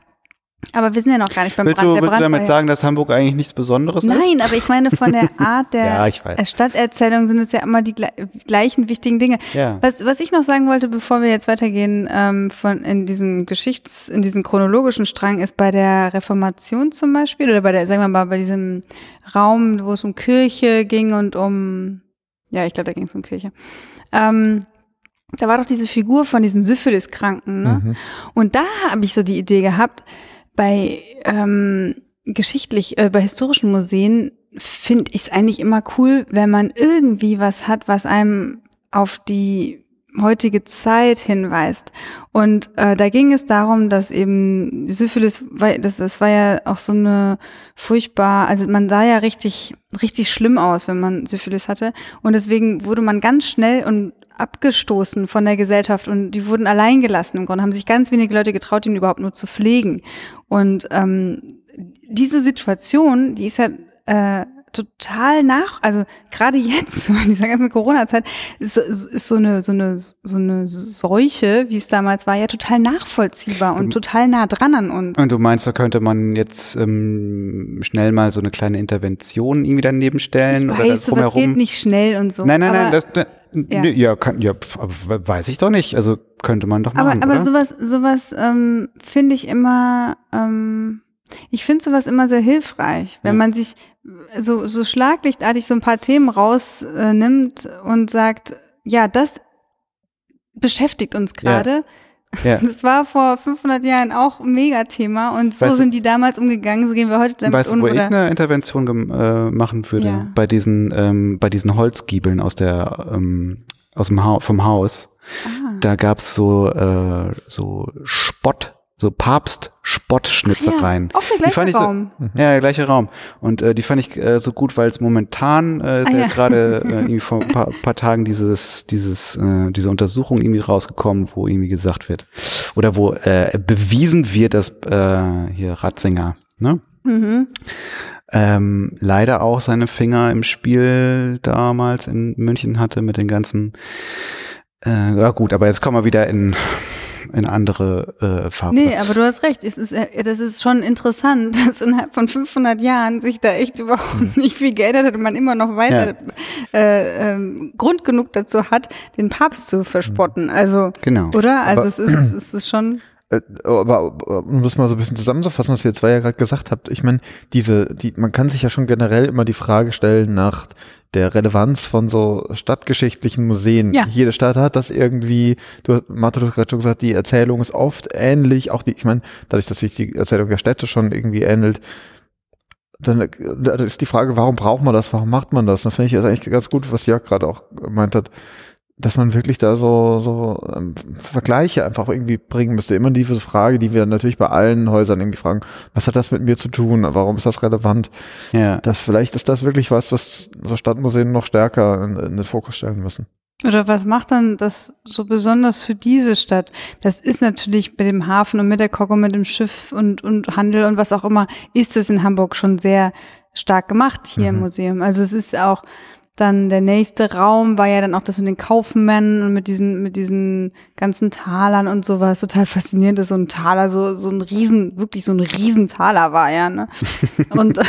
Speaker 2: Aber wir sind ja noch gar nicht beim
Speaker 1: Willst
Speaker 2: Brand.
Speaker 1: du,
Speaker 2: Der
Speaker 1: willst du
Speaker 2: Brand war
Speaker 1: damit sagen, dass Hamburg eigentlich nichts Besonderes ist?
Speaker 2: Nein, aber ich meine, von der Art der
Speaker 1: Ja, ich weiß.
Speaker 2: äh, Stadterzählung sind es ja immer die gle- gleichen wichtigen Dinge.
Speaker 1: Ja.
Speaker 2: Was, was ich noch sagen wollte, bevor wir jetzt weitergehen, ähm, von in diesem Geschichts-, in diesem chronologischen Strang, ist bei der Reformation zum Beispiel, oder bei der, sagen wir mal, bei diesem Raum, wo es um Kirche ging und um, ja, ich glaube, da ging es um Kirche. Ähm, da war doch diese Figur von diesem Syphilis-Kranken, ne?
Speaker 3: Mhm.
Speaker 2: Und da habe ich so die Idee gehabt, bei ähm, geschichtlich, äh, bei historischen Museen finde ich es eigentlich immer cool, wenn man irgendwie was hat, was einem auf die heutige Zeit hinweist. Und äh, da ging es darum, dass eben Syphilis, das, das war ja auch so eine furchtbar, also man sah ja richtig, richtig schlimm aus, wenn man Syphilis hatte. Und deswegen wurde man ganz schnell und abgestoßen von der Gesellschaft und die wurden allein gelassen im Grunde, haben sich ganz wenige Leute getraut, ihn überhaupt nur zu pflegen. Und ähm, diese Situation, die ist ja äh, total nach, also gerade jetzt in dieser ganzen Corona-Zeit ist, ist so eine so eine so eine Seuche, wie es damals war, ja total nachvollziehbar und total nah dran an uns.
Speaker 1: Und du meinst, da könnte man jetzt ähm, schnell mal so eine kleine Intervention irgendwie daneben stellen
Speaker 2: Ich
Speaker 1: oder
Speaker 2: weiß, sowas geht nicht schnell und so.
Speaker 1: Nein, nein, nein, das, ne,
Speaker 2: Ja.
Speaker 1: ja, kann, ja pf, aber weiß ich doch nicht. Also könnte man doch
Speaker 2: aber,
Speaker 1: machen,
Speaker 2: aber
Speaker 1: oder?
Speaker 2: sowas, sowas ähm, finde ich immer, ähm, ich finde sowas immer sehr hilfreich, wenn
Speaker 1: Ja.
Speaker 2: man sich so, so schlaglichtartig so ein paar Themen rausnimmt äh, und sagt, ja, das beschäftigt uns gerade.
Speaker 1: ja.
Speaker 2: Das war vor 500 Jahren auch ein Megathema und so
Speaker 1: Weißt
Speaker 2: sind die damals umgegangen, so gehen wir heute damit
Speaker 1: Weißt du,
Speaker 2: um.
Speaker 1: wo ich eine Intervention äh, machen würde?
Speaker 2: Ja.
Speaker 1: Bei diesen, ähm, bei diesen Holzgiebeln aus der, ähm, aus dem ha vom Haus.
Speaker 2: ah,
Speaker 1: Da gab's so, äh, so Spott, so Papst-Spott-Schnitzereien.
Speaker 2: ja, auch der
Speaker 1: Die fand
Speaker 2: gleiche
Speaker 1: ich so-
Speaker 2: Raum.
Speaker 1: Ja, der gleiche Raum. Und äh, die fand ich äh, so gut, weil es momentan äh,
Speaker 2: Ah,
Speaker 1: ja,
Speaker 2: ja.
Speaker 1: gerade äh, irgendwie vor ein paar, paar Tagen dieses, dieses, äh, diese Untersuchung irgendwie rausgekommen, wo irgendwie gesagt wird, oder wo äh, bewiesen wird, dass äh, hier Ratzinger, ne?
Speaker 2: Mhm.
Speaker 1: ähm, leider auch seine Finger im Spiel damals in München hatte mit den ganzen Äh, ja gut, aber jetzt kommen wir wieder in, in andere äh, Farben.
Speaker 2: Nee, aber du hast recht. Es ist, äh, das ist schon interessant, dass innerhalb von 500 Jahren sich da echt überhaupt nicht viel geändert hat und man immer noch weiter
Speaker 1: Ja.
Speaker 2: äh, ähm, Grund genug dazu hat, den Papst zu verspotten. Also,
Speaker 1: Genau.
Speaker 2: oder? Also
Speaker 3: Aber-
Speaker 2: es ist, es ist schon.
Speaker 3: Äh, Aber, aber um das mal so ein bisschen zusammenzufassen, was ihr zwei ja gerade gesagt habt, ich meine, diese, die, man kann sich ja schon generell immer die Frage stellen nach der Relevanz von so stadtgeschichtlichen Museen.
Speaker 2: Ja.
Speaker 3: Jede Stadt hat das irgendwie, du, hast- Martha, du hast gerade schon gesagt, die Erzählung ist oft ähnlich, auch die, ich meine, dadurch, dass sich die Erzählung der Städte schon irgendwie ähnelt, dann da ist die Frage, warum braucht man das, warum macht man das? Da finde ich das eigentlich ganz gut, was Jörg gerade auch gemeint hat, dass man wirklich da so, so ähm, Vergleiche einfach irgendwie bringen müsste. Immer diese Frage, die wir natürlich bei allen Häusern irgendwie fragen, was hat das mit mir zu tun? Warum ist das relevant?
Speaker 1: Ja.
Speaker 3: Das, vielleicht ist das wirklich was, was so Stadtmuseen noch stärker in, in den Fokus stellen müssen.
Speaker 2: Oder was macht dann das so besonders für diese Stadt? Das ist natürlich mit dem Hafen und mit der Kogge, mit dem Schiff und, und Handel und was auch immer, ist es in Hamburg schon sehr stark gemacht hier im
Speaker 3: Mhm.
Speaker 2: Museum. Also es ist auch dann der nächste Raum war ja dann auch das mit den Kaufmännern und mit diesen, mit diesen ganzen Talern und sowas. Total faszinierend, dass so ein Taler so, so ein Riesen, wirklich so ein Riesentaler war, ja, ne? Und,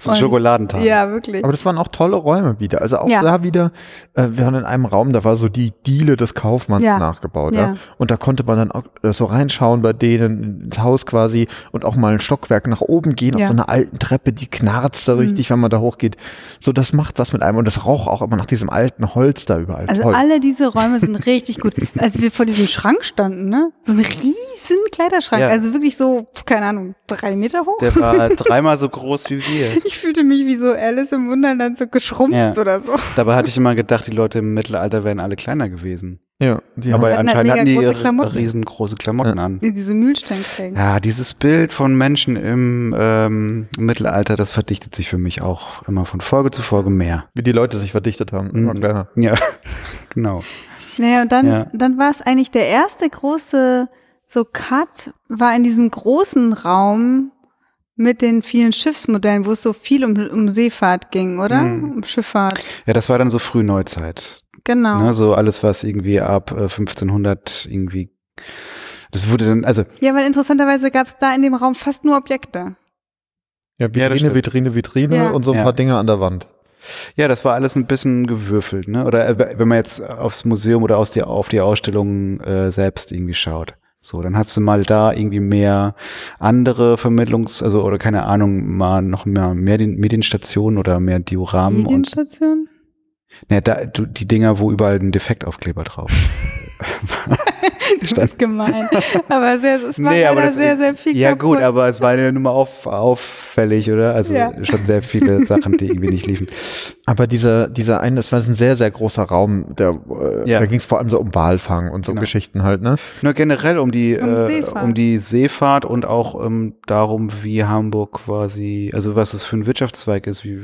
Speaker 1: So ein Schokoladentag.
Speaker 2: ja, wirklich.
Speaker 3: Aber das waren auch tolle Räume wieder. Also auch
Speaker 2: Ja.
Speaker 3: da wieder, äh, wir waren in einem Raum, da war so die Diele des Kaufmanns
Speaker 2: Ja.
Speaker 3: nachgebaut. Ja.
Speaker 2: Ja.
Speaker 3: Und da konnte man dann auch äh, so reinschauen bei denen ins Haus quasi und auch mal ein Stockwerk nach oben gehen auf so einer alten Treppe, die knarzt da richtig, wenn man da hochgeht. So, das macht was mit einem und das roch auch immer nach diesem alten Holz da überall.
Speaker 2: Also
Speaker 3: Toll.
Speaker 2: alle diese Räume sind richtig gut. Als wir vor diesem Schrank standen, ne? So ein riesen Kleiderschrank.
Speaker 1: Ja.
Speaker 2: Also wirklich so, keine Ahnung, drei Meter hoch.
Speaker 1: Der war dreimal so groß wie wir.
Speaker 2: Ich fühlte mich wie so Alice im Wunderland so geschrumpft
Speaker 1: Ja.
Speaker 2: oder so.
Speaker 1: Dabei hatte ich immer gedacht, die Leute im Mittelalter wären alle kleiner gewesen.
Speaker 3: Ja, die
Speaker 1: Aber
Speaker 3: haben,
Speaker 2: hatten
Speaker 1: anscheinend hatten die
Speaker 2: große
Speaker 1: ihre
Speaker 2: Klamotten.
Speaker 1: riesengroße Klamotten an.
Speaker 2: Die diese Mühlsteinträger.
Speaker 1: Ja, dieses Bild von Menschen im ähm, Mittelalter, das verdichtet sich für mich auch immer von Folge zu Folge mehr.
Speaker 3: wie die Leute sich verdichtet haben. Immer
Speaker 1: Mhm.
Speaker 3: kleiner.
Speaker 1: Ja, genau.
Speaker 2: Naja, und dann,
Speaker 1: Ja.
Speaker 2: dann war es eigentlich der erste große so Cut, war in diesem großen Raum mit den vielen Schiffsmodellen, wo es so viel um, um Seefahrt ging, oder?
Speaker 1: Mhm.
Speaker 2: Um Schifffahrt.
Speaker 1: Ja, das war dann so Frühneuzeit.
Speaker 2: Genau.
Speaker 1: Ne? So alles, was irgendwie ab äh, 1500 irgendwie, das wurde dann, also
Speaker 2: Ja, weil interessanterweise gab es da in dem Raum fast nur Objekte.
Speaker 3: Ja,
Speaker 1: Ja,
Speaker 3: Vitrine,
Speaker 1: stimmt.
Speaker 3: Vitrine, Vitrine
Speaker 2: Ja.
Speaker 3: und so ein
Speaker 1: Ja.
Speaker 3: paar Dinge an der Wand.
Speaker 1: Ja, das war alles ein bisschen gewürfelt, ne? Oder äh, wenn man jetzt aufs Museum oder aus die, auf die Ausstellung äh, selbst irgendwie schaut. So, dann hast du mal da irgendwie mehr andere Vermittlungs-, also oder keine Ahnung, mal noch mehr, mehr Medienstationen oder mehr Dioramen und
Speaker 2: Medienstation?
Speaker 1: Ne, da, du, die Dinger, wo überall ein Defektaufkleber drauf.
Speaker 2: Das ist gemein. Aber sehr, es war
Speaker 1: Nee, aber das-
Speaker 2: sehr, sehr viel
Speaker 1: ja
Speaker 2: kaputt.
Speaker 1: gut, aber es war ja nur mal auf, auffällig, oder? Also
Speaker 2: Ja.
Speaker 1: schon sehr viele Sachen, die irgendwie nicht liefen.
Speaker 3: Aber dieser, dieser eine, das war ein sehr, sehr großer Raum, der, äh,
Speaker 1: Ja.
Speaker 3: da ging es vor allem so um Walfang und so
Speaker 1: Genau.
Speaker 3: Geschichten halt, ne?
Speaker 1: Nur generell um die,
Speaker 2: Um
Speaker 1: äh,
Speaker 2: Seefahrt.
Speaker 1: um die Seefahrt und auch ähm, darum, wie Hamburg quasi, also was es für ein Wirtschaftszweig ist, wie,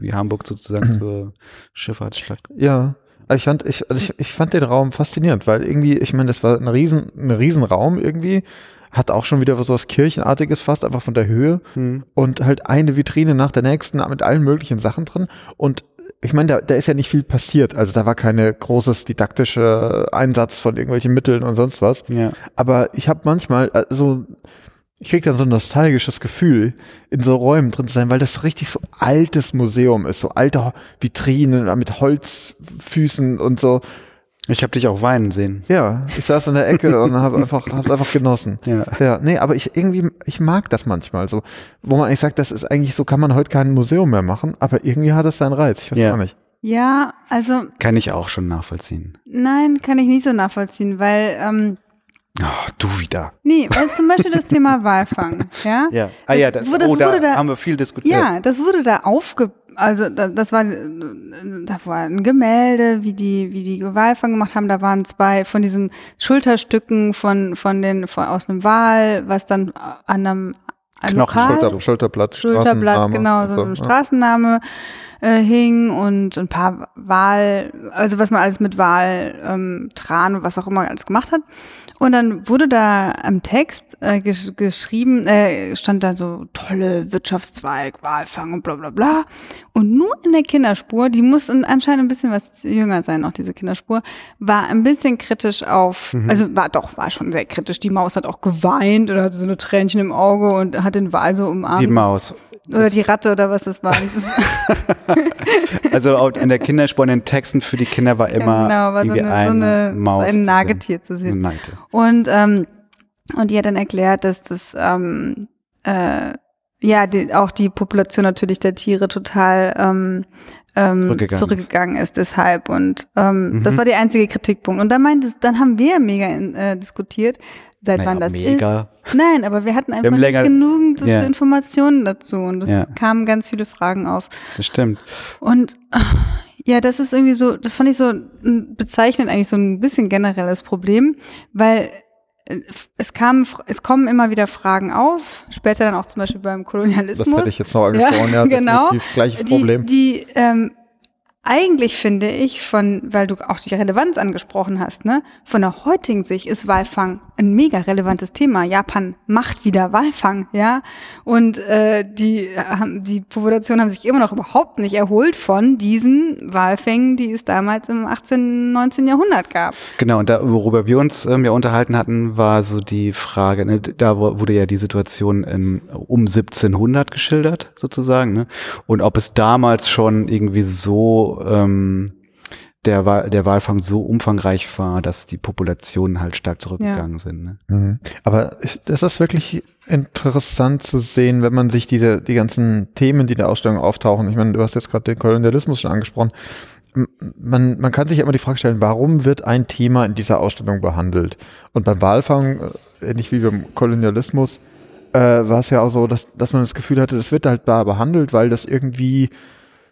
Speaker 1: wie Hamburg sozusagen zur Schifffahrtsstadt.
Speaker 3: Ja. Ich fand, ich, also ich, ich fand den Raum faszinierend, weil irgendwie, ich meine, das war ein riesen, ein riesen Raum irgendwie, hat auch schon wieder so was Kirchenartiges fast, einfach von der Höhe
Speaker 1: Hm.
Speaker 3: und halt eine Vitrine nach der nächsten mit allen möglichen Sachen drin und ich meine, da, da ist ja nicht viel passiert, also da war keine großes didaktische Einsatz von irgendwelchen Mitteln und sonst was.
Speaker 1: Ja.
Speaker 3: Aber ich habe manchmal äh, so, ich krieg dann so ein nostalgisches Gefühl, in so Räumen drin zu sein, weil das richtig so altes Museum ist, so alte Vitrinen mit Holzfüßen und so.
Speaker 1: Ich habe dich auch weinen sehen.
Speaker 3: Ja, ich saß in der Ecke und habe einfach, hab's einfach genossen.
Speaker 1: Ja.
Speaker 3: Ja, nee, aber ich irgendwie, ich mag das manchmal so, wo man eigentlich sagt, das ist eigentlich so, kann man heute kein Museum mehr machen, aber irgendwie hat es seinen Reiz. Ich weiß
Speaker 1: Ja.
Speaker 3: auch nicht.
Speaker 2: Ja, also
Speaker 1: Kann ich auch schon nachvollziehen.
Speaker 2: nein, kann ich nicht so nachvollziehen, weil, ähm,
Speaker 1: Oh, du wieder.
Speaker 2: nee, weil zum Beispiel das Thema Walfang, ja?
Speaker 1: Ja. Ah ja, das,
Speaker 2: wurde- das
Speaker 1: oh, da,
Speaker 2: wurde da-
Speaker 1: haben wir viel diskutiert.
Speaker 2: Ja, das wurde da aufge, also da, das war, da war ein Gemälde, wie die, wie die Walfang gemacht haben. Da waren zwei von diesen Schulterstücken von, von den, von, aus einem Wal, was dann an einem ein
Speaker 1: Knochen-
Speaker 2: Lokal,
Speaker 3: Schulter, Schulterblatt,
Speaker 2: Schulterblatt, genau, so, so ein. Straßenname äh, hing und ein paar Wahl, also was man alles mit Wahl, ähm, Tran und was auch immer alles gemacht hat. Und dann wurde da am Text äh, gesch geschrieben, äh, stand da so tolle Wirtschaftszweig, Walfang und bla bla bla. Und nur in der Kinderspur, die muss anscheinend ein bisschen was jünger sein, auch diese Kinderspur, war ein bisschen kritisch auf, mhm. also war doch, war schon sehr kritisch. Die Maus hat auch geweint oder hatte so eine Tränchen im Auge und hat den Wal so umarmt.
Speaker 1: Die Maus.
Speaker 2: Oder die Ratte oder was das war.
Speaker 1: also in der Kinderspur, in den Texten für die Kinder war immer genau, war so eine, ein, so eine, Maus
Speaker 2: so ein Nagetier zu sehen. Und, ähm, und die hat dann erklärt, dass das ähm, äh, ja die, auch die Population natürlich der Tiere total ähm, ähm, zurückgegangen, zurückgegangen ist. ist. deshalb und ähm, mhm. das war der einzige Kritikpunkt und dann meinte dann haben wir mega in, äh, diskutiert seit naja, wann das mega. ist. Nein, aber wir hatten einfach wir nicht genügend ja. Informationen dazu und es ja. kamen ganz viele Fragen auf.
Speaker 1: Das stimmt.
Speaker 2: Und ja, das ist irgendwie so, das fand ich so bezeichnend eigentlich so ein bisschen generelles Problem, weil es kam, es kommen immer wieder Fragen auf, später dann auch zum Beispiel beim Kolonialismus. Das
Speaker 3: hätte ich jetzt noch angesprochen, ja,
Speaker 2: ja genau.
Speaker 3: Gleiches
Speaker 2: die,
Speaker 3: Problem.
Speaker 2: Die ähm, eigentlich finde ich von, weil du auch die Relevanz angesprochen hast, ne, von der heutigen Sicht ist Walfang ein mega relevantes Thema. Japan macht wieder Walfang, ja, und äh, die haben die Population haben sich immer noch überhaupt nicht erholt von diesen Walfängen, die es damals im 18., 19. Jahrhundert gab.
Speaker 1: Genau, und da, worüber wir uns ähm, ja unterhalten hatten, war so die Frage, ne, da wurde ja die Situation in, um 1700 geschildert sozusagen, ne, und ob es damals schon irgendwie so ähm, der, Wahl, der Walfang so umfangreich war, dass die Populationen halt stark zurückgegangen ja. sind. Ne?
Speaker 3: Mhm. Aber das ist wirklich interessant zu sehen, wenn man sich diese die ganzen Themen, die in der Ausstellung auftauchen. Ich meine, du hast jetzt gerade den Kolonialismus schon angesprochen. Man, man kann sich immer die Frage stellen, warum wird ein Thema in dieser Ausstellung behandelt? Und beim Walfang, äh, ähnlich wie beim Kolonialismus, äh, war es ja auch so, dass, dass man das Gefühl hatte, das wird halt da behandelt, weil das irgendwie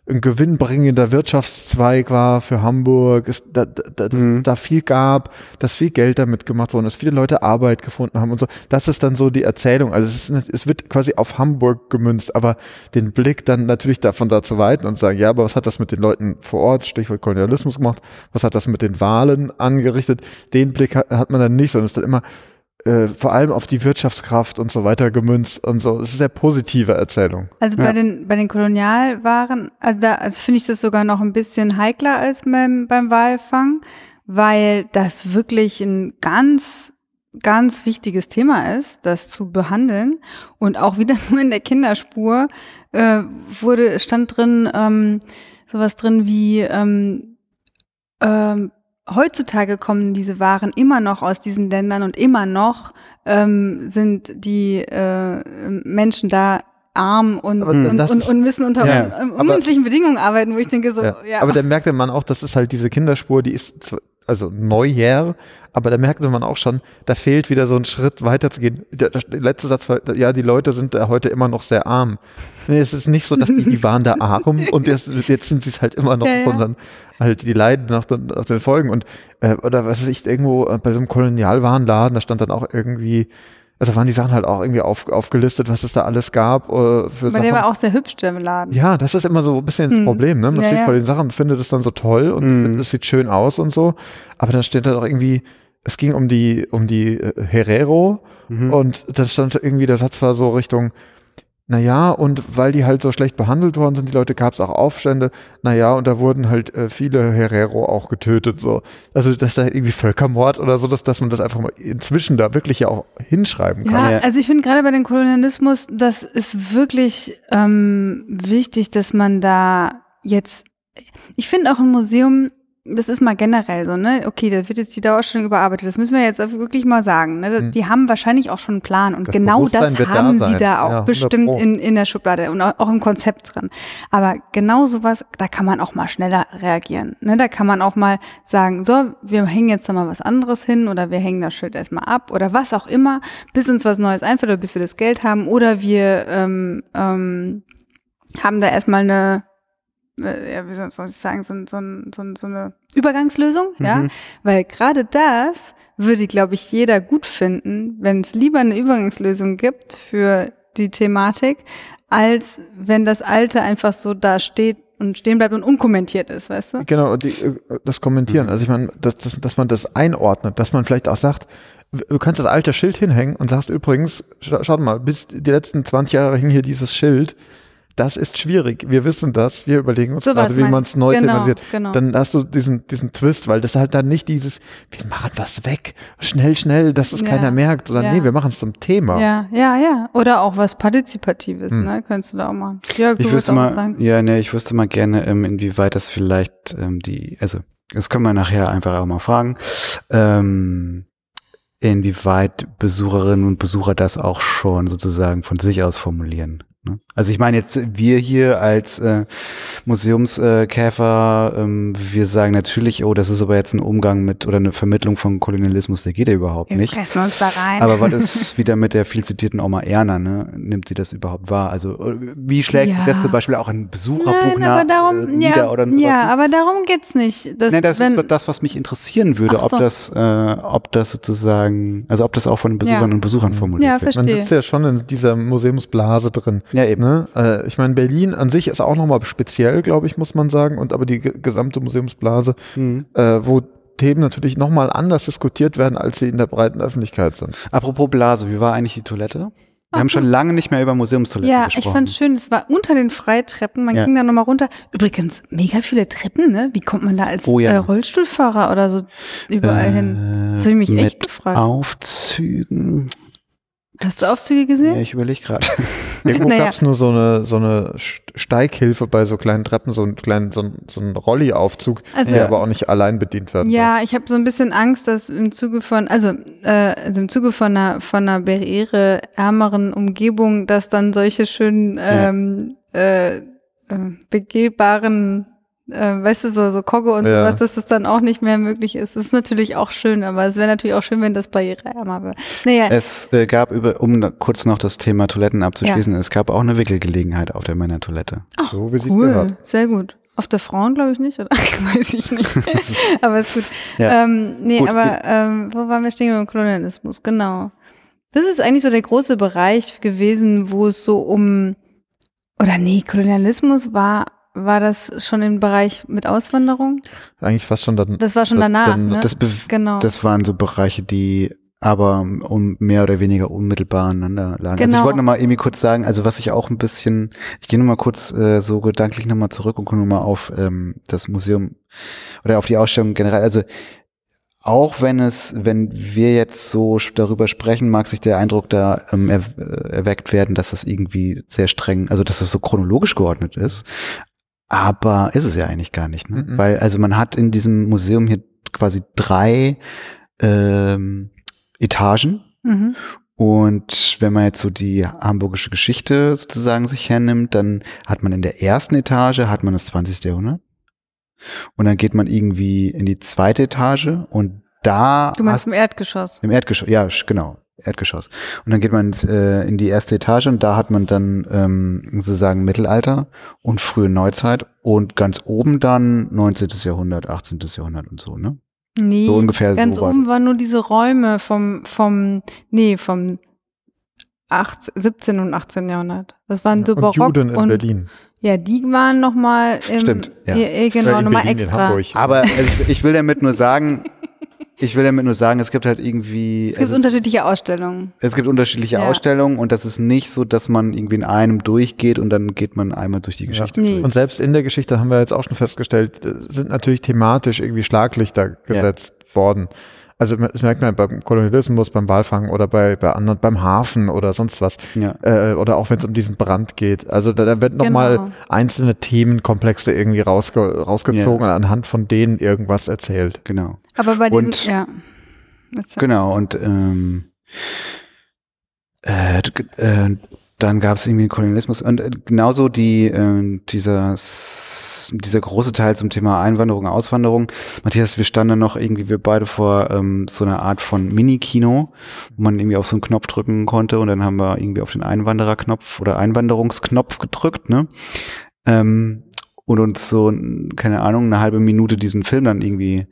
Speaker 3: ein gewinnbringender Wirtschaftszweig war für Hamburg, es, da, da, mhm. da viel gab, dass viel Geld damit gemacht worden ist, viele Leute Arbeit gefunden haben und so. Das ist dann so die Erzählung. Also es, ist, es wird quasi auf Hamburg gemünzt, aber den Blick dann natürlich davon da zu weiten und sagen, ja, aber was hat das mit den Leuten vor Ort, Stichwort Kolonialismus gemacht, was hat das mit den Wahlen angerichtet, den Blick hat, hat man dann nicht, sondern es ist dann immer äh, vor allem auf die Wirtschaftskraft und so weiter gemünzt und so. Es ist eine sehr positive Erzählung.
Speaker 2: Also bei ja. den bei den Kolonialwaren, also, da, also finde ich das sogar noch ein bisschen heikler als beim, beim Walfang, weil das wirklich ein ganz ganz wichtiges Thema ist, das zu behandeln und auch wieder nur in der Kinderspur äh, wurde stand drin ähm, sowas drin wie ähm, ähm, heutzutage kommen diese Waren immer noch aus diesen Ländern und immer noch ähm, sind die äh, Menschen da arm und, und, und, und, müssen unter ja, un, unmenschlichen Bedingungen arbeiten, wo ich denke so, ja.
Speaker 3: ja. Aber da merkt man auch, das ist halt diese Kinderspur, die ist also neuer, aber da merkte man auch schon, da fehlt wieder so ein Schritt weiter zu gehen. Der, der letzte Satz war, ja, die Leute sind da heute immer noch sehr arm. Nee, es ist nicht so, dass die, die waren da arm und jetzt, jetzt sind sie es halt immer noch, ja, sondern halt die leiden nach den, nach den Folgen. Und äh, oder was weiß ich, irgendwo bei so einem Kolonialwarenladen, da stand dann auch irgendwie also waren die Sachen halt auch irgendwie auf, aufgelistet, was es da alles gab. Äh, für
Speaker 2: Aber
Speaker 3: Sachen.
Speaker 2: der war auch sehr hübsch, der Laden.
Speaker 3: Ja, das ist immer so ein bisschen das hm. Problem. Ne? Man ja, steht ja. vor den Sachen, findet es dann so toll und hm. findet, es sieht schön aus und so. Aber dann steht da doch irgendwie, es ging um die, um die äh, Herero mhm. und da stand irgendwie, der Satz war so Richtung, naja, und weil die halt so schlecht behandelt worden sind, die Leute gab es auch Aufstände, naja, und da wurden halt äh, viele Herero auch getötet, so. Also, das ist da irgendwie Völkermord oder so, dass, dass man das einfach mal inzwischen da wirklich ja auch hinschreiben kann.
Speaker 2: Ja, also ich finde gerade bei dem Kolonialismus, das ist wirklich ähm, wichtig, dass man da jetzt, ich finde auch ein Museum das ist mal generell so, ne? Okay, da wird jetzt die Dauerstellung überarbeitet. Das müssen wir jetzt wirklich mal sagen. Ne? Hm. Die haben wahrscheinlich auch schon einen Plan und das genau das haben da sie da auch ja, bestimmt in, in der Schublade und auch im Konzept drin. Aber genau sowas, da kann man auch mal schneller reagieren. Ne? Da kann man auch mal sagen, so, wir hängen jetzt da mal was anderes hin oder wir hängen das Schild erstmal ab oder was auch immer, bis uns was Neues einfällt oder bis wir das Geld haben oder wir ähm, ähm, haben da erstmal eine ja, wie soll ich sagen, so, so, so, so eine Übergangslösung, mhm. ja, weil gerade das würde, glaube ich, jeder gut finden, wenn es lieber eine Übergangslösung gibt für die Thematik, als wenn das Alte einfach so da steht und stehen bleibt und unkommentiert ist, weißt du?
Speaker 3: Genau, die, äh, das Kommentieren. Mhm. Also ich meine, dass, dass, dass man das einordnet, dass man vielleicht auch sagt, Du kannst das alte Schild hinhängen und sagst übrigens, scha schaut mal, bis die letzten 20 Jahre hing hier dieses Schild. Das ist schwierig. Wir wissen das. Wir überlegen uns
Speaker 2: So
Speaker 3: gerade, wie man es neu
Speaker 2: Genau,
Speaker 3: thematisiert.
Speaker 2: genau.
Speaker 3: Dann hast du diesen, diesen Twist, weil das halt dann nicht dieses, wir machen was weg, schnell, schnell, dass es
Speaker 2: Ja,
Speaker 3: keiner merkt, sondern
Speaker 2: ja.
Speaker 3: nee, wir machen es zum Thema.
Speaker 2: Ja, ja, ja. Oder auch was Partizipatives,
Speaker 3: Hm.
Speaker 2: ne? Könntest du da auch machen. Jörg, du
Speaker 1: Ich wüsste mal,
Speaker 2: sagen.
Speaker 1: ja, ne, ich wüsste mal gerne, ähm, inwieweit das vielleicht ähm, die, also das können wir nachher einfach auch mal fragen, ähm, inwieweit Besucherinnen und Besucher das auch schon sozusagen von sich aus formulieren. Ne? Also ich meine jetzt, wir hier als äh, Museumskäfer, ähm, wir sagen natürlich, oh, das ist aber jetzt ein Umgang mit oder eine Vermittlung von Kolonialismus, der geht ja überhaupt
Speaker 2: Wir
Speaker 1: nicht.
Speaker 2: fressen uns da rein.
Speaker 1: Aber was ist wieder mit der viel zitierten Oma Erna, ne? Nimmt sie das überhaupt wahr? Also, äh, wie schlägt sich
Speaker 2: Ja.
Speaker 1: das zum Beispiel auch in Besucherbuch
Speaker 2: Nein,
Speaker 1: nach,
Speaker 2: aber darum,
Speaker 1: äh, nieder
Speaker 2: ja,
Speaker 1: oder sowas?
Speaker 2: ja, aber darum geht's nicht. Das,
Speaker 1: Nein, das
Speaker 2: wenn,
Speaker 1: ist das, was mich interessieren würde,
Speaker 2: Ach
Speaker 1: ob
Speaker 2: so.
Speaker 1: das, äh, ob das sozusagen, also ob das auch von den Besuchern
Speaker 2: Ja.
Speaker 1: und Besuchern formuliert
Speaker 2: Ja,
Speaker 1: wird.
Speaker 2: verstehe.
Speaker 3: Man sitzt ja schon in dieser Museumsblase drin.
Speaker 1: Ja, eben.
Speaker 3: Ne? Äh, ich meine, Berlin an sich ist auch nochmal speziell, glaube ich, muss man sagen. Und aber die ge- gesamte Museumsblase,
Speaker 1: Mhm.
Speaker 3: äh, wo Themen natürlich nochmal anders diskutiert werden, als sie in der breiten Öffentlichkeit sind.
Speaker 1: Apropos Blase, wie war eigentlich die Toilette? Wir
Speaker 2: Ach,
Speaker 1: haben schon lange nicht mehr über Museumstoiletten
Speaker 2: ja,
Speaker 1: gesprochen.
Speaker 2: ich fand schön, es war unter den Freitreppen, man
Speaker 1: Ja.
Speaker 2: ging da nochmal runter. Übrigens, mega viele Treppen, ne? Wie kommt man da als
Speaker 1: Oh ja.
Speaker 2: äh, Rollstuhlfahrer oder so überall hin?
Speaker 1: äh,
Speaker 2: Das hab ich mich
Speaker 1: mit
Speaker 2: echt gefragt.
Speaker 1: Aufzügen.
Speaker 2: Hast du Aufzüge gesehen?
Speaker 1: Ja, ich überlege gerade.
Speaker 3: Irgendwo
Speaker 2: Naja.
Speaker 3: gab es nur so eine, so eine St- Steighilfe bei so kleinen Treppen, so einen kleinen, so, ein- so einen Rolli-Aufzug,
Speaker 2: Also-
Speaker 3: der aber auch nicht allein bedient werden
Speaker 2: Ja, ich habe so ein bisschen Angst, dass im Zuge von, also, äh, also im Zuge von einer von einer barriereärmeren Umgebung, dass dann solche schönen ähm, äh, äh, begehbaren, äh, weißt du, so so Kogge und
Speaker 3: Ja.
Speaker 2: sowas, dass das dann auch nicht mehr möglich ist. Das ist natürlich auch schön, aber es wäre natürlich auch schön, wenn das barriereärmer wäre. Naja,
Speaker 1: Es äh, gab über, um kurz noch das Thema Toiletten abzuschließen, es gab auch eine Wickelgelegenheit auf der Männertoilette.
Speaker 2: ach,
Speaker 3: so wie
Speaker 2: cool, sehr gut. Auf der Frauen glaube ich nicht, oder? Weiß ich nicht. aber ist gut.
Speaker 1: Ja.
Speaker 2: Ähm, nee,
Speaker 1: Gut,
Speaker 2: aber ähm, wo waren wir stehen beim Kolonialismus? Genau. Das ist eigentlich so der große Bereich gewesen, wo es so um oder nee, Kolonialismus war war das schon im Bereich mit Auswanderung?
Speaker 3: Eigentlich fast schon dann.
Speaker 2: Das war schon danach,
Speaker 3: dann-
Speaker 2: ne?
Speaker 1: Das,
Speaker 2: genau.
Speaker 1: das waren so Bereiche, die aber um mehr oder weniger unmittelbar aneinander lagen. Also
Speaker 2: Genau.
Speaker 1: ich wollte noch mal irgendwie kurz sagen, also was ich auch ein bisschen, ich gehe noch mal kurz äh, so gedanklich noch mal zurück und gucke noch mal auf ähm, das Museum oder auf die Ausstellung generell. Also auch wenn es, wenn wir jetzt so darüber sprechen, mag sich der Eindruck da ähm, äh, erweckt werden, dass das irgendwie sehr streng, also dass das so chronologisch geordnet ist. Aber ist es ja eigentlich gar nicht, ne?
Speaker 3: Mhm.
Speaker 1: Weil, also man hat in diesem Museum hier quasi drei ähm, Etagen.
Speaker 2: mhm.
Speaker 1: Und wenn man jetzt so die hamburgische Geschichte sozusagen sich hernimmt, dann hat man in der ersten Etage hat man das 20. Jahrhundert. Und dann geht man irgendwie in die zweite Etage und da
Speaker 2: Du meinst
Speaker 1: hast-
Speaker 2: im Erdgeschoss.
Speaker 1: im Erdgeschoss, ja, genau, Erdgeschoss. Und dann geht man ins, äh, in die erste Etage und da hat man dann ähm, sozusagen Mittelalter und frühe Neuzeit und ganz oben dann 19. Jahrhundert, 18. Jahrhundert und so, ne?
Speaker 2: Nee,
Speaker 1: So ungefähr
Speaker 2: ganz
Speaker 1: so war-
Speaker 2: oben waren nur diese Räume vom vom nee, vom 18, 17 und 18. Jahrhundert. Das waren so
Speaker 3: und
Speaker 2: Barock
Speaker 3: Juden in
Speaker 2: und
Speaker 3: Berlin.
Speaker 2: ja, die waren noch mal im
Speaker 1: Stimmt, ja.
Speaker 2: ja, genau,
Speaker 3: Äh, in
Speaker 2: nochmal extra.
Speaker 3: Hamburg.
Speaker 1: Aber also ich will damit nur sagen, ich will damit nur sagen, es gibt halt irgendwie,
Speaker 2: Es gibt
Speaker 1: ist-
Speaker 2: unterschiedliche Ausstellungen.
Speaker 1: es gibt unterschiedliche
Speaker 2: Ja.
Speaker 1: Ausstellungen und das ist nicht so, dass man irgendwie in einem durchgeht und dann geht man einmal durch die Geschichte.
Speaker 2: Nee.
Speaker 1: durch.
Speaker 3: Und selbst in der Geschichte haben wir jetzt auch schon festgestellt, äh, sind natürlich thematisch irgendwie Schlaglichter gesetzt worden. Also das merkt man beim Kolonialismus, beim Walfang oder bei, bei anderen, beim Hafen oder sonst was.
Speaker 1: Ja.
Speaker 3: Äh, oder auch wenn es um diesen Brand geht. Also da, da wird nochmal
Speaker 2: Genau.
Speaker 3: einzelne Themenkomplexe irgendwie rausge rausgezogen und anhand von denen irgendwas erzählt.
Speaker 1: Genau.
Speaker 2: Aber bei diesem,
Speaker 1: Und-
Speaker 2: ja.
Speaker 1: Genau, und ähm, äh, äh, dann gab es irgendwie den Kolonialismus und äh, genauso die, äh, dieser, dieser große Teil zum Thema Einwanderung, Auswanderung. Matthias, wir standen noch irgendwie, wir beide vor ähm, so einer Art von Mini-Kino, wo man irgendwie auf so einen Knopf drücken konnte und dann haben wir irgendwie auf den Einwandererknopf oder Einwanderungsknopf gedrückt, ne? Ähm, und uns so, keine Ahnung, eine halbe Minute diesen Film dann irgendwie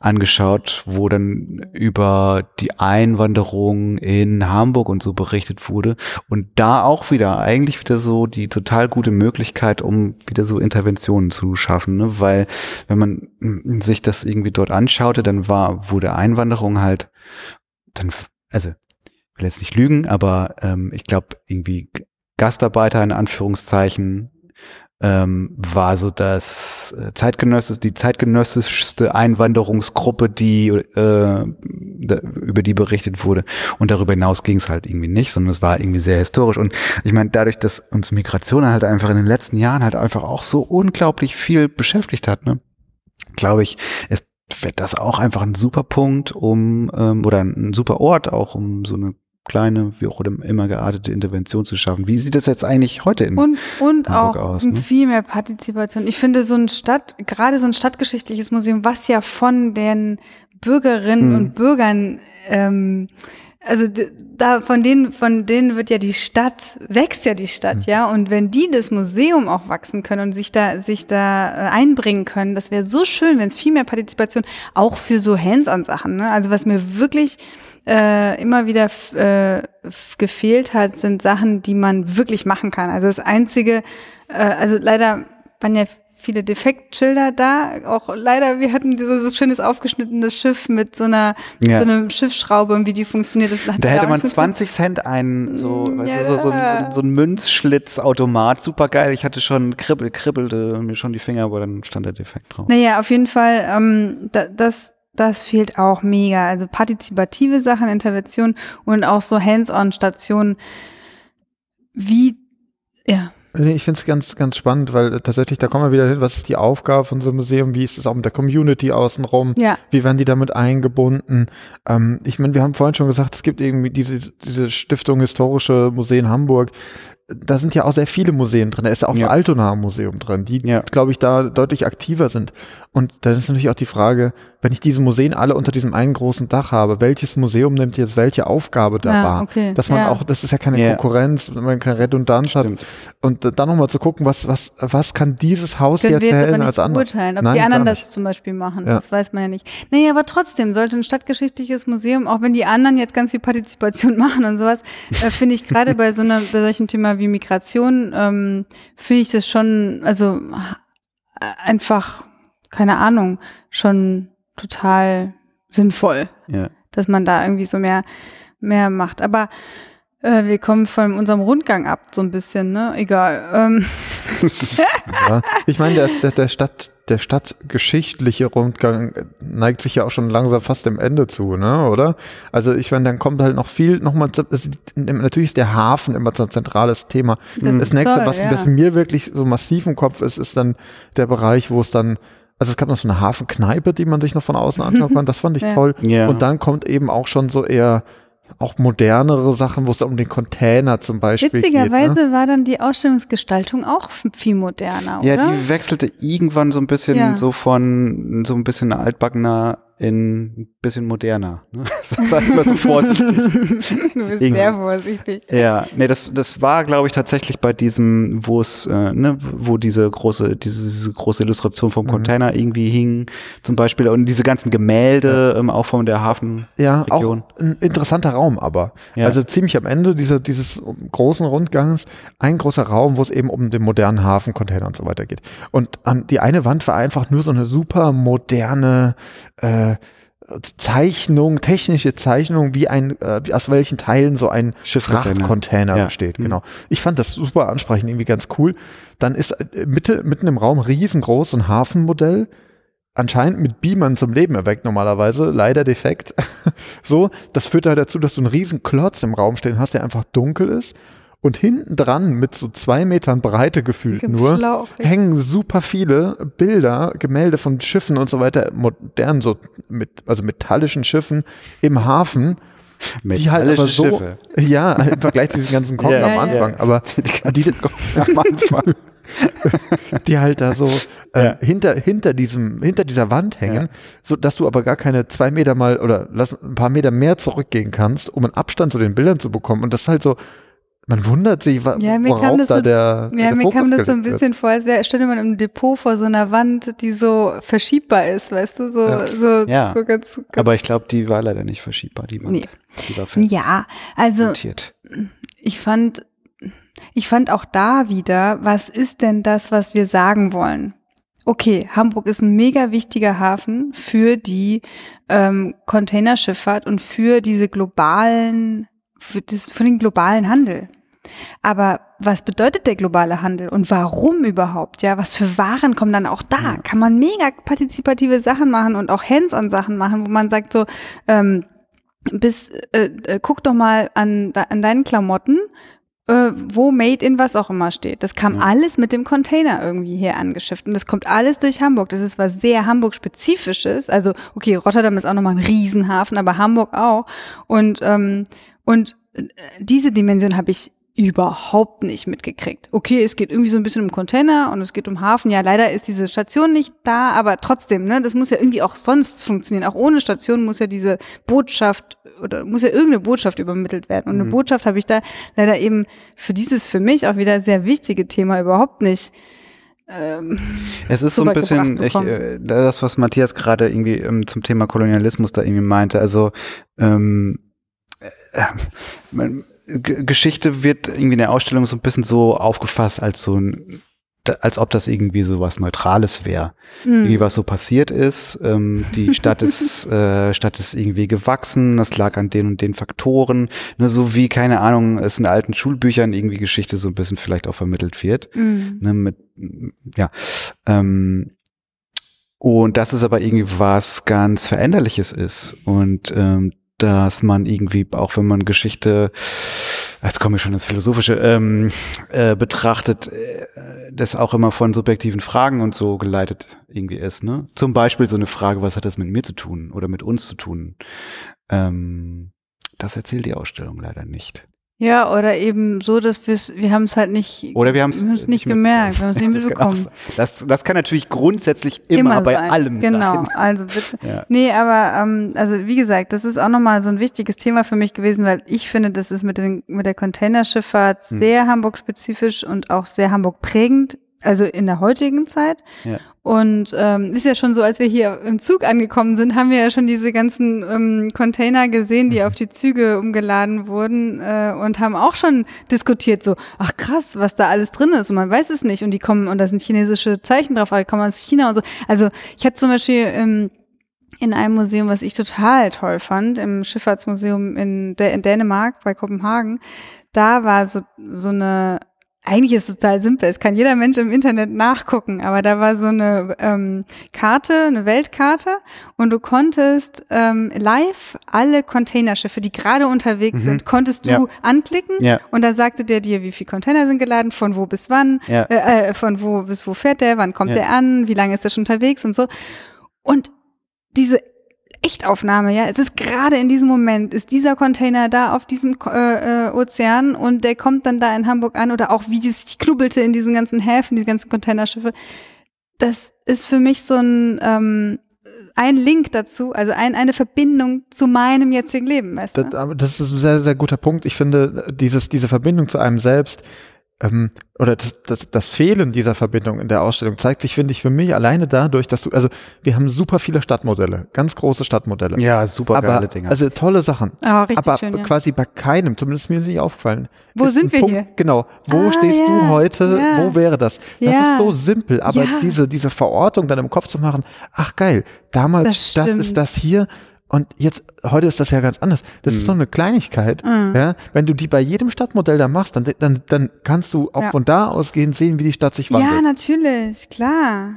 Speaker 1: angeschaut, wo dann über die Einwanderung in Hamburg und so berichtet wurde. Und da auch wieder, eigentlich wieder so die total gute Möglichkeit, um wieder so Interventionen zu schaffen, ne? Weil wenn man sich das irgendwie dort anschaute, dann war, wurde Einwanderung halt dann, also ich will jetzt nicht lügen, aber ähm, ich glaube irgendwie Gastarbeiter in Anführungszeichen ähm, war so das äh, zeitgenössisch, die zeitgenössischste Einwanderungsgruppe, die äh, da, über die berichtet wurde. Und darüber hinaus ging es halt irgendwie nicht, sondern es war irgendwie sehr historisch. Und ich meine, dadurch, dass uns Migration halt einfach in den letzten Jahren halt einfach auch so unglaublich viel beschäftigt hat, ne, glaube ich, ist wird das auch einfach ein super Punkt, um ähm, oder ein super Ort auch, um so eine kleine, wie auch immer geartete Intervention zu schaffen. Wie sieht das jetzt eigentlich heute in
Speaker 2: Und, und
Speaker 1: Hamburg
Speaker 2: auch
Speaker 1: aus, ne?
Speaker 2: viel mehr Partizipation. Ich finde so ein Stadt, gerade so ein stadtgeschichtliches Museum, was ja von den Bürgerinnen
Speaker 1: Hm.
Speaker 2: und Bürgern, ähm, also da von denen, von denen wird ja die Stadt, wächst ja die Stadt,
Speaker 1: Hm.
Speaker 2: ja. Und wenn die das Museum auch wachsen können und sich da, sich da äh, einbringen können, das wäre so schön, wenn es viel mehr Partizipation auch für so Hands-on-Sachen, ne? Also was mir wirklich äh, immer wieder äh, gefehlt hat, sind Sachen, die man wirklich machen kann. Also das einzige, äh, also leider waren ja viele Defektschilder da. Auch leider, wir hatten dieses so schönes aufgeschnittenes Schiff mit so einer,
Speaker 1: Ja.
Speaker 2: so einer Schiffsschraube und wie die funktioniert. Das
Speaker 1: Da hätte man
Speaker 2: nicht
Speaker 1: 20 Cent einen, so,
Speaker 2: Mm,
Speaker 1: weißt
Speaker 2: ja.
Speaker 1: du, so, so, ein- so, so ein Münzschlitzautomat, super geil. Ich hatte schon kribbel, kribbelte mir schon die Finger, aber dann stand der Defekt drauf.
Speaker 2: Naja, auf jeden Fall, ähm, da, das, das fehlt auch mega. Also partizipative Sachen, Intervention und auch so Hands-on-Stationen wie, ja,
Speaker 3: Nee, Ich finde es ganz, ganz spannend, weil äh, tatsächlich, da kommen wir wieder hin, was ist die Aufgabe von so einem Museum, wie ist es auch mit der Community außenrum,
Speaker 2: ja,
Speaker 3: wie werden die damit eingebunden? Ähm, ich meine, wir haben vorhin schon gesagt, es gibt irgendwie diese, diese Stiftung Historische Museen Hamburg. Da sind ja auch sehr viele Museen drin. Da ist auch
Speaker 1: Ja.
Speaker 3: das Altona Museum drin, die,
Speaker 1: Ja.
Speaker 3: glaube ich, da deutlich aktiver sind. Und dann ist natürlich auch die Frage, wenn ich diese Museen alle unter diesem einen großen Dach habe, welches Museum nimmt jetzt welche Aufgabe da
Speaker 2: Ja,
Speaker 3: wahr?
Speaker 2: okay.
Speaker 3: Dass man
Speaker 2: Ja.
Speaker 3: auch, das ist ja keine
Speaker 1: Ja.
Speaker 3: Konkurrenz, wenn man keine Redundanz hat.
Speaker 1: Stimmt.
Speaker 3: Und äh, dann nochmal zu gucken, was, was, was kann dieses Haus
Speaker 2: können
Speaker 3: jetzt
Speaker 2: jetzt
Speaker 3: erhellen als andere?
Speaker 2: beurteilen, ob
Speaker 3: Nein,
Speaker 2: die anderen das zum Beispiel machen.
Speaker 3: Ja.
Speaker 2: Das weiß man ja nicht. Naja, aber trotzdem sollte ein stadtgeschichtliches Museum, auch wenn die anderen jetzt ganz viel Partizipation machen und sowas, äh, finde ich gerade bei so einer, bei solchem Thema wie Migration, ähm, finde ich das schon, also äh, einfach, keine Ahnung, schon total sinnvoll,
Speaker 1: Ja.
Speaker 2: dass man da irgendwie so mehr, mehr macht. Aber äh, wir kommen von unserem Rundgang ab, so ein bisschen, ne? Egal. Ähm,
Speaker 3: Ja. Ich meine, der, der, der Stadt, der stadtgeschichtliche Rundgang neigt sich ja auch schon langsam fast dem Ende zu, ne, oder? Also ich meine, dann kommt halt noch viel, nochmal, natürlich ist der Hafen immer so ein zentrales Thema.
Speaker 2: Das
Speaker 3: Das, nächste,
Speaker 2: toll,
Speaker 3: was,
Speaker 2: ja.
Speaker 3: was mir wirklich so massiv im Kopf ist, ist dann der Bereich, wo es dann also es gab noch so eine Hafenkneipe, die man sich noch von außen anschauen kann. Das fand ich
Speaker 2: Ja.
Speaker 3: toll.
Speaker 1: Ja.
Speaker 3: Und dann kommt eben auch schon so eher auch modernere Sachen, wo es um den Container zum Beispiel
Speaker 2: Witzigerweise
Speaker 3: geht. Ne?
Speaker 2: war dann die Ausstellungsgestaltung auch viel moderner,
Speaker 1: Ja,
Speaker 2: oder?
Speaker 1: die wechselte irgendwann so ein bisschen
Speaker 2: Ja.
Speaker 1: so von so ein bisschen altbackener in ein bisschen moderner. Ne? Sag ich mal so vorsichtig.
Speaker 2: du bist
Speaker 1: Irgendwie.
Speaker 2: sehr vorsichtig.
Speaker 1: Ja, nee, das, das war, glaube ich, tatsächlich bei diesem, wo es, äh, ne, wo diese große, diese, diese große Illustration vom
Speaker 3: Mhm.
Speaker 1: Container irgendwie hing, zum Beispiel, und diese ganzen Gemälde, ähm, auch von der Hafen.
Speaker 3: Ja,
Speaker 1: Region.
Speaker 3: auch ein interessanter Raum aber.
Speaker 1: Ja.
Speaker 3: Also ziemlich am Ende dieser, dieses großen Rundgangs ein großer Raum, wo es eben um den modernen Hafencontainer und so weiter geht. Und an die eine Wand war einfach nur so eine super moderne äh, Zeichnung, technische Zeichnung, wie ein, äh, aus welchen Teilen so ein. Frachtcontainer
Speaker 1: Ja.
Speaker 3: besteht.
Speaker 1: Mhm.
Speaker 3: Genau. Ich fand das super ansprechend, irgendwie ganz cool. Dann ist äh, Mitte, mitten im Raum riesengroß ein Hafenmodell anscheinend mit Beamern zum Leben erweckt normalerweise, leider defekt. so, das führt halt dazu, dass du einen riesen Klotz im Raum stehen hast, der einfach dunkel ist. Und hinten dran mit so zwei Metern Breite gefühlt
Speaker 2: Ganz
Speaker 3: nur
Speaker 2: schlauchig.
Speaker 3: hängen super viele Bilder, Gemälde von Schiffen und so weiter, modern so mit, also metallischen Schiffen im Hafen, die halt aber
Speaker 1: Metallische
Speaker 3: so,
Speaker 1: Schiffe.
Speaker 3: ja, im Vergleich zu diesen ganzen Konten
Speaker 1: Ja,
Speaker 3: am Anfang,
Speaker 2: ja.
Speaker 3: aber
Speaker 1: Die
Speaker 3: die,
Speaker 1: am Anfang.
Speaker 3: die halt da so äh,
Speaker 1: Ja.
Speaker 3: hinter, hinter diesem, hinter dieser Wand hängen,
Speaker 1: Ja.
Speaker 3: so dass du aber gar keine zwei Meter mal oder lass ein paar Meter mehr zurückgehen kannst, um einen Abstand zu den Bildern zu bekommen. Und das ist halt so, man wundert sich, wa-
Speaker 2: Ja, mir kam
Speaker 3: worauf
Speaker 2: das
Speaker 3: da
Speaker 2: so-
Speaker 3: der,
Speaker 2: Ja,
Speaker 3: der
Speaker 2: mir
Speaker 3: Fokus
Speaker 2: kam das so ein
Speaker 3: gelegt wird.
Speaker 2: bisschen vor, als wäre, stelle man im Depot vor so einer Wand, die so verschiebbar ist, weißt du, so,
Speaker 3: Ja.
Speaker 2: so,
Speaker 1: Ja.
Speaker 2: so ganz, ganz
Speaker 1: Aber ich glaube, die war leider nicht verschiebbar, die Wand.
Speaker 2: Nee.
Speaker 1: Die war fest
Speaker 2: Ja, also
Speaker 1: montiert.
Speaker 2: ich fand, ich fand auch da wieder, was ist denn das, was wir sagen wollen? okay, Hamburg ist ein mega wichtiger Hafen für die ähm, Containerschifffahrt und für diese globalen, für, das, für den globalen Handel. Aber was bedeutet der globale Handel und warum überhaupt? Ja, was für Waren kommen dann auch da? Kann man mega partizipative Sachen machen und auch Hands-on-Sachen machen, wo man sagt so, ähm, bis, äh, äh, guck doch mal an, an deinen Klamotten, äh, wo Made in was auch immer steht. Das kam
Speaker 1: Ja.
Speaker 2: alles mit dem Container irgendwie hier angeschifft und das kommt alles durch Hamburg. Das ist was sehr Hamburg-spezifisches. Also okay, Rotterdam ist auch nochmal ein Riesenhafen, aber Hamburg auch. Und ähm, und äh, diese Dimension habe ich überhaupt nicht mitgekriegt. Okay, es geht irgendwie so ein bisschen um Container und es geht um Hafen. Ja, leider ist diese Station nicht da, aber trotzdem, ne, das muss ja irgendwie auch sonst funktionieren. Auch ohne Station muss ja diese Botschaft oder muss ja irgendeine Botschaft übermittelt werden. Und eine
Speaker 1: Mhm.
Speaker 2: Botschaft habe ich da leider eben für dieses für mich auch wieder sehr wichtige Thema überhaupt nicht. Ähm,
Speaker 1: Es ist so ein bisschen, ich, äh, das, was Matthias gerade irgendwie ähm, zum Thema Kolonialismus da irgendwie meinte. Also ähm, äh, man, Geschichte wird irgendwie in der Ausstellung so ein bisschen so aufgefasst als so ein, als ob das irgendwie so was Neutrales wäre.
Speaker 2: hm.
Speaker 1: Irgendwie was so passiert ist. Ähm, die Stadt ist, äh, Stadt ist irgendwie gewachsen. Das lag an den und den Faktoren. Ne, so wie keine Ahnung, es in alten Schulbüchern irgendwie Geschichte so ein bisschen vielleicht auch vermittelt wird
Speaker 2: Hm.
Speaker 1: ne, mit, ja, ähm, und dass es aber irgendwie was ganz Veränderliches ist und ähm, dass man irgendwie, auch wenn man Geschichte, jetzt komme ich schon ins Philosophische, ähm, äh, betrachtet, äh, das auch immer von subjektiven Fragen und so geleitet irgendwie ist. Ne? Zum Beispiel so eine Frage, was hat das mit mir zu tun oder mit uns zu tun? Ähm, das erzählt die Ausstellung leider nicht.
Speaker 2: Ja, oder eben so, dass wir's, wir haben es halt nicht,
Speaker 1: Oder wir haben es
Speaker 2: wir nicht gemerkt, wir haben es nicht
Speaker 1: auch
Speaker 2: mitbekommen.
Speaker 1: Das, das kann natürlich grundsätzlich immer, bei
Speaker 2: sein.
Speaker 1: allem
Speaker 2: Genau,
Speaker 1: sein.
Speaker 2: also bitte.
Speaker 1: Ja.
Speaker 2: Nee, aber ähm, also wie gesagt, das ist auch nochmal so ein wichtiges Thema für mich gewesen, weil ich finde, das ist mit, den, mit der Containerschifffahrt
Speaker 1: Hm.
Speaker 2: sehr Hamburg-spezifisch und auch sehr Hamburg prägend, also in der heutigen Zeit.
Speaker 1: Ja.
Speaker 2: Und ähm, ist ja schon so, als wir hier im Zug angekommen sind, haben wir ja schon diese ganzen ähm, Container gesehen,
Speaker 1: Mhm.
Speaker 2: die auf die Züge umgeladen wurden äh, und haben auch schon diskutiert, so, ach krass, was da alles drin ist und man weiß es nicht und die kommen und da sind chinesische Zeichen drauf, aber die kommen aus China und so. Also ich hatte zum Beispiel ähm, in einem Museum, was ich total toll fand, im Schifffahrtsmuseum in, in Dänemark bei Kopenhagen, da war so, so eine, eigentlich ist es total simpel, es kann jeder Mensch im Internet nachgucken, aber da war so eine ähm, Karte, eine Weltkarte und du konntest ähm, live alle Containerschiffe, die gerade unterwegs
Speaker 1: Mhm.
Speaker 2: sind, konntest du
Speaker 1: Ja.
Speaker 2: anklicken
Speaker 1: Ja,
Speaker 2: und da sagte der dir, wie viele Container sind geladen, von wo bis wann,
Speaker 1: ja.
Speaker 2: äh, äh, von wo bis wo fährt der, wann kommt der an, wie lange ist er schon unterwegs und so. Und diese Echtaufnahme, ja, es ist gerade in diesem Moment, ist dieser Container da auf diesem äh, äh, Ozean und der kommt dann da in Hamburg an oder auch wie die sich knubbelte in diesen ganzen Häfen, die ganzen Containerschiffe. Das ist für mich so ein, ähm, ein Link dazu, also ein, eine Verbindung zu meinem jetzigen Leben, weißt du?
Speaker 3: Das, das ist ein sehr, sehr guter Punkt. Ich finde, dieses, diese Verbindung zu einem selbst ähm, oder das, das, das Fehlen dieser Verbindung in der Ausstellung zeigt sich, finde ich, für mich alleine dadurch, dass du, also wir haben super viele Stadtmodelle, ganz große Stadtmodelle.
Speaker 1: ja, super
Speaker 3: aber,
Speaker 1: geile Dinger.
Speaker 3: also tolle Sachen.
Speaker 2: Ah, richtig
Speaker 3: aber
Speaker 2: schön, ja.
Speaker 3: quasi bei keinem, zumindest mir ist nicht aufgefallen.
Speaker 2: Wo sind wir
Speaker 3: Punkt,
Speaker 2: hier?
Speaker 3: Genau. Wo
Speaker 2: Ah,
Speaker 3: stehst
Speaker 2: ja,
Speaker 3: du heute?
Speaker 2: ja.
Speaker 3: Wo wäre das? Das ist so simpel, aber
Speaker 2: Ja.
Speaker 3: diese, diese Verortung dann im Kopf zu machen, ach geil, damals,
Speaker 2: Das
Speaker 3: das, ist das hier und jetzt, heute ist das ja ganz anders. Das
Speaker 2: Mhm.
Speaker 3: ist so eine Kleinigkeit. Ja? Wenn du die bei jedem Stadtmodell da machst, dann, dann, dann kannst du auch
Speaker 2: Ja.
Speaker 3: von da ausgehend sehen, wie die Stadt sich
Speaker 2: ja,
Speaker 3: wandelt.
Speaker 2: natürlich, klar.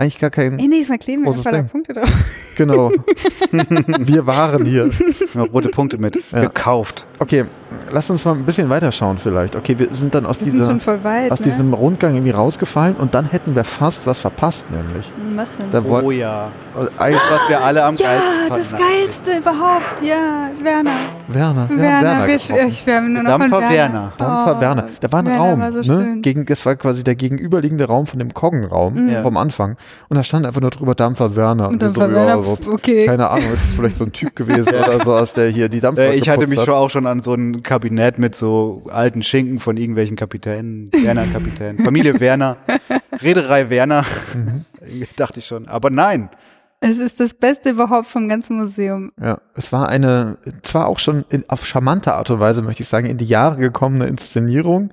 Speaker 3: Eigentlich gar kein,
Speaker 2: Ey, nächstes Mal kleben wir
Speaker 3: Großes
Speaker 2: einfach da
Speaker 3: Ding.
Speaker 2: Punkte drauf.
Speaker 3: genau. Wir waren hier.
Speaker 1: Ja, rote Punkte mit.
Speaker 3: Ja.
Speaker 1: Gekauft.
Speaker 3: Okay, lass uns mal ein bisschen weiterschauen vielleicht. Okay, wir sind dann aus
Speaker 2: Wir sind
Speaker 3: dieser,
Speaker 2: weit.
Speaker 3: aus
Speaker 2: ne?
Speaker 3: diesem Rundgang irgendwie rausgefallen und dann hätten wir fast was verpasst, nämlich.
Speaker 2: Hm, Was denn?
Speaker 3: Da
Speaker 1: Oh ja.
Speaker 3: äh, eigentlich-
Speaker 1: Das, was wir alle am
Speaker 2: ja,
Speaker 1: geilsten
Speaker 2: das
Speaker 1: fanden.
Speaker 2: Geilste überhaupt, ja, Werner.
Speaker 3: Werner, wir haben
Speaker 2: Werner,
Speaker 3: Werner
Speaker 2: wir, ich schwärme nur noch
Speaker 1: Dampfer
Speaker 2: von Werner.
Speaker 1: Werner.
Speaker 3: Dampfer
Speaker 2: Oh,
Speaker 3: Werner. Da war ein
Speaker 2: Werner
Speaker 3: Raum,
Speaker 2: war so
Speaker 3: ne? Gegen, das war quasi der gegenüberliegende Raum von dem Koggenraum
Speaker 2: Mhm.
Speaker 1: Ja.
Speaker 3: vom Anfang. Und da stand einfach nur drüber Dampfer Werner.
Speaker 2: Und dann
Speaker 3: so,
Speaker 2: war
Speaker 3: ja,
Speaker 2: Werner, pf, okay.
Speaker 3: keine Ahnung, ist das vielleicht so ein Typ gewesen oder so, aus der hier die Dampfer
Speaker 1: Äh, ich hatte mich
Speaker 3: hat.
Speaker 1: schon auch schon an so Kabinett mit so alten Schinken von irgendwelchen Kapitänen, Werner Kapitän, Familie Werner, Reederei Werner,
Speaker 3: Mhm.
Speaker 1: dachte ich schon. Aber nein,
Speaker 2: Es ist das Beste überhaupt vom ganzen Museum.
Speaker 3: Ja, es war eine, zwar auch schon in, auf charmante Art und Weise, möchte ich sagen, in die Jahre gekommene Inszenierung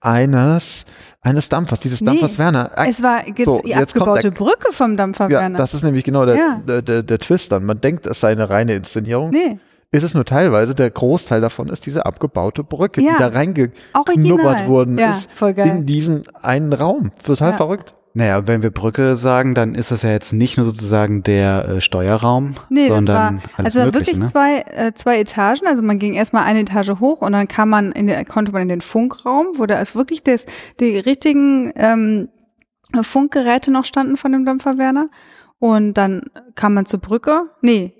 Speaker 3: eines, eines Dampfers, dieses
Speaker 2: Nee,
Speaker 3: Dampfers Werner.
Speaker 2: Es war
Speaker 3: So,
Speaker 2: die
Speaker 3: jetzt kommt
Speaker 2: abgebaute
Speaker 3: der-
Speaker 2: Brücke vom Dampfer
Speaker 3: Ja,
Speaker 2: Werner.
Speaker 3: das ist nämlich genau der,
Speaker 2: Ja.
Speaker 3: der, der, der Twist dann. Man denkt, es sei eine reine Inszenierung.
Speaker 2: nee,
Speaker 3: Ist es nur teilweise, der Großteil davon ist diese abgebaute Brücke,
Speaker 2: Ja.
Speaker 3: die da reingeknubbert worden
Speaker 2: Ja,
Speaker 3: ist
Speaker 2: voll geil.
Speaker 3: in diesen einen Raum. Total
Speaker 2: Ja.
Speaker 3: verrückt.
Speaker 1: Naja, wenn wir Brücke sagen, dann ist das ja jetzt nicht nur sozusagen der äh, Steuerraum,
Speaker 2: Nee,
Speaker 1: sondern
Speaker 2: das war,
Speaker 1: alles
Speaker 2: also
Speaker 1: Mögliche.
Speaker 2: wirklich
Speaker 1: Ne?
Speaker 2: zwei, äh, zwei Etagen. Also man ging erstmal eine Etage hoch und dann kam man in der, konnte man in den Funkraum, wo da ist wirklich das, die richtigen ähm, Funkgeräte noch standen von dem Dampfer Werner. Und dann kam man zur Brücke. Nee,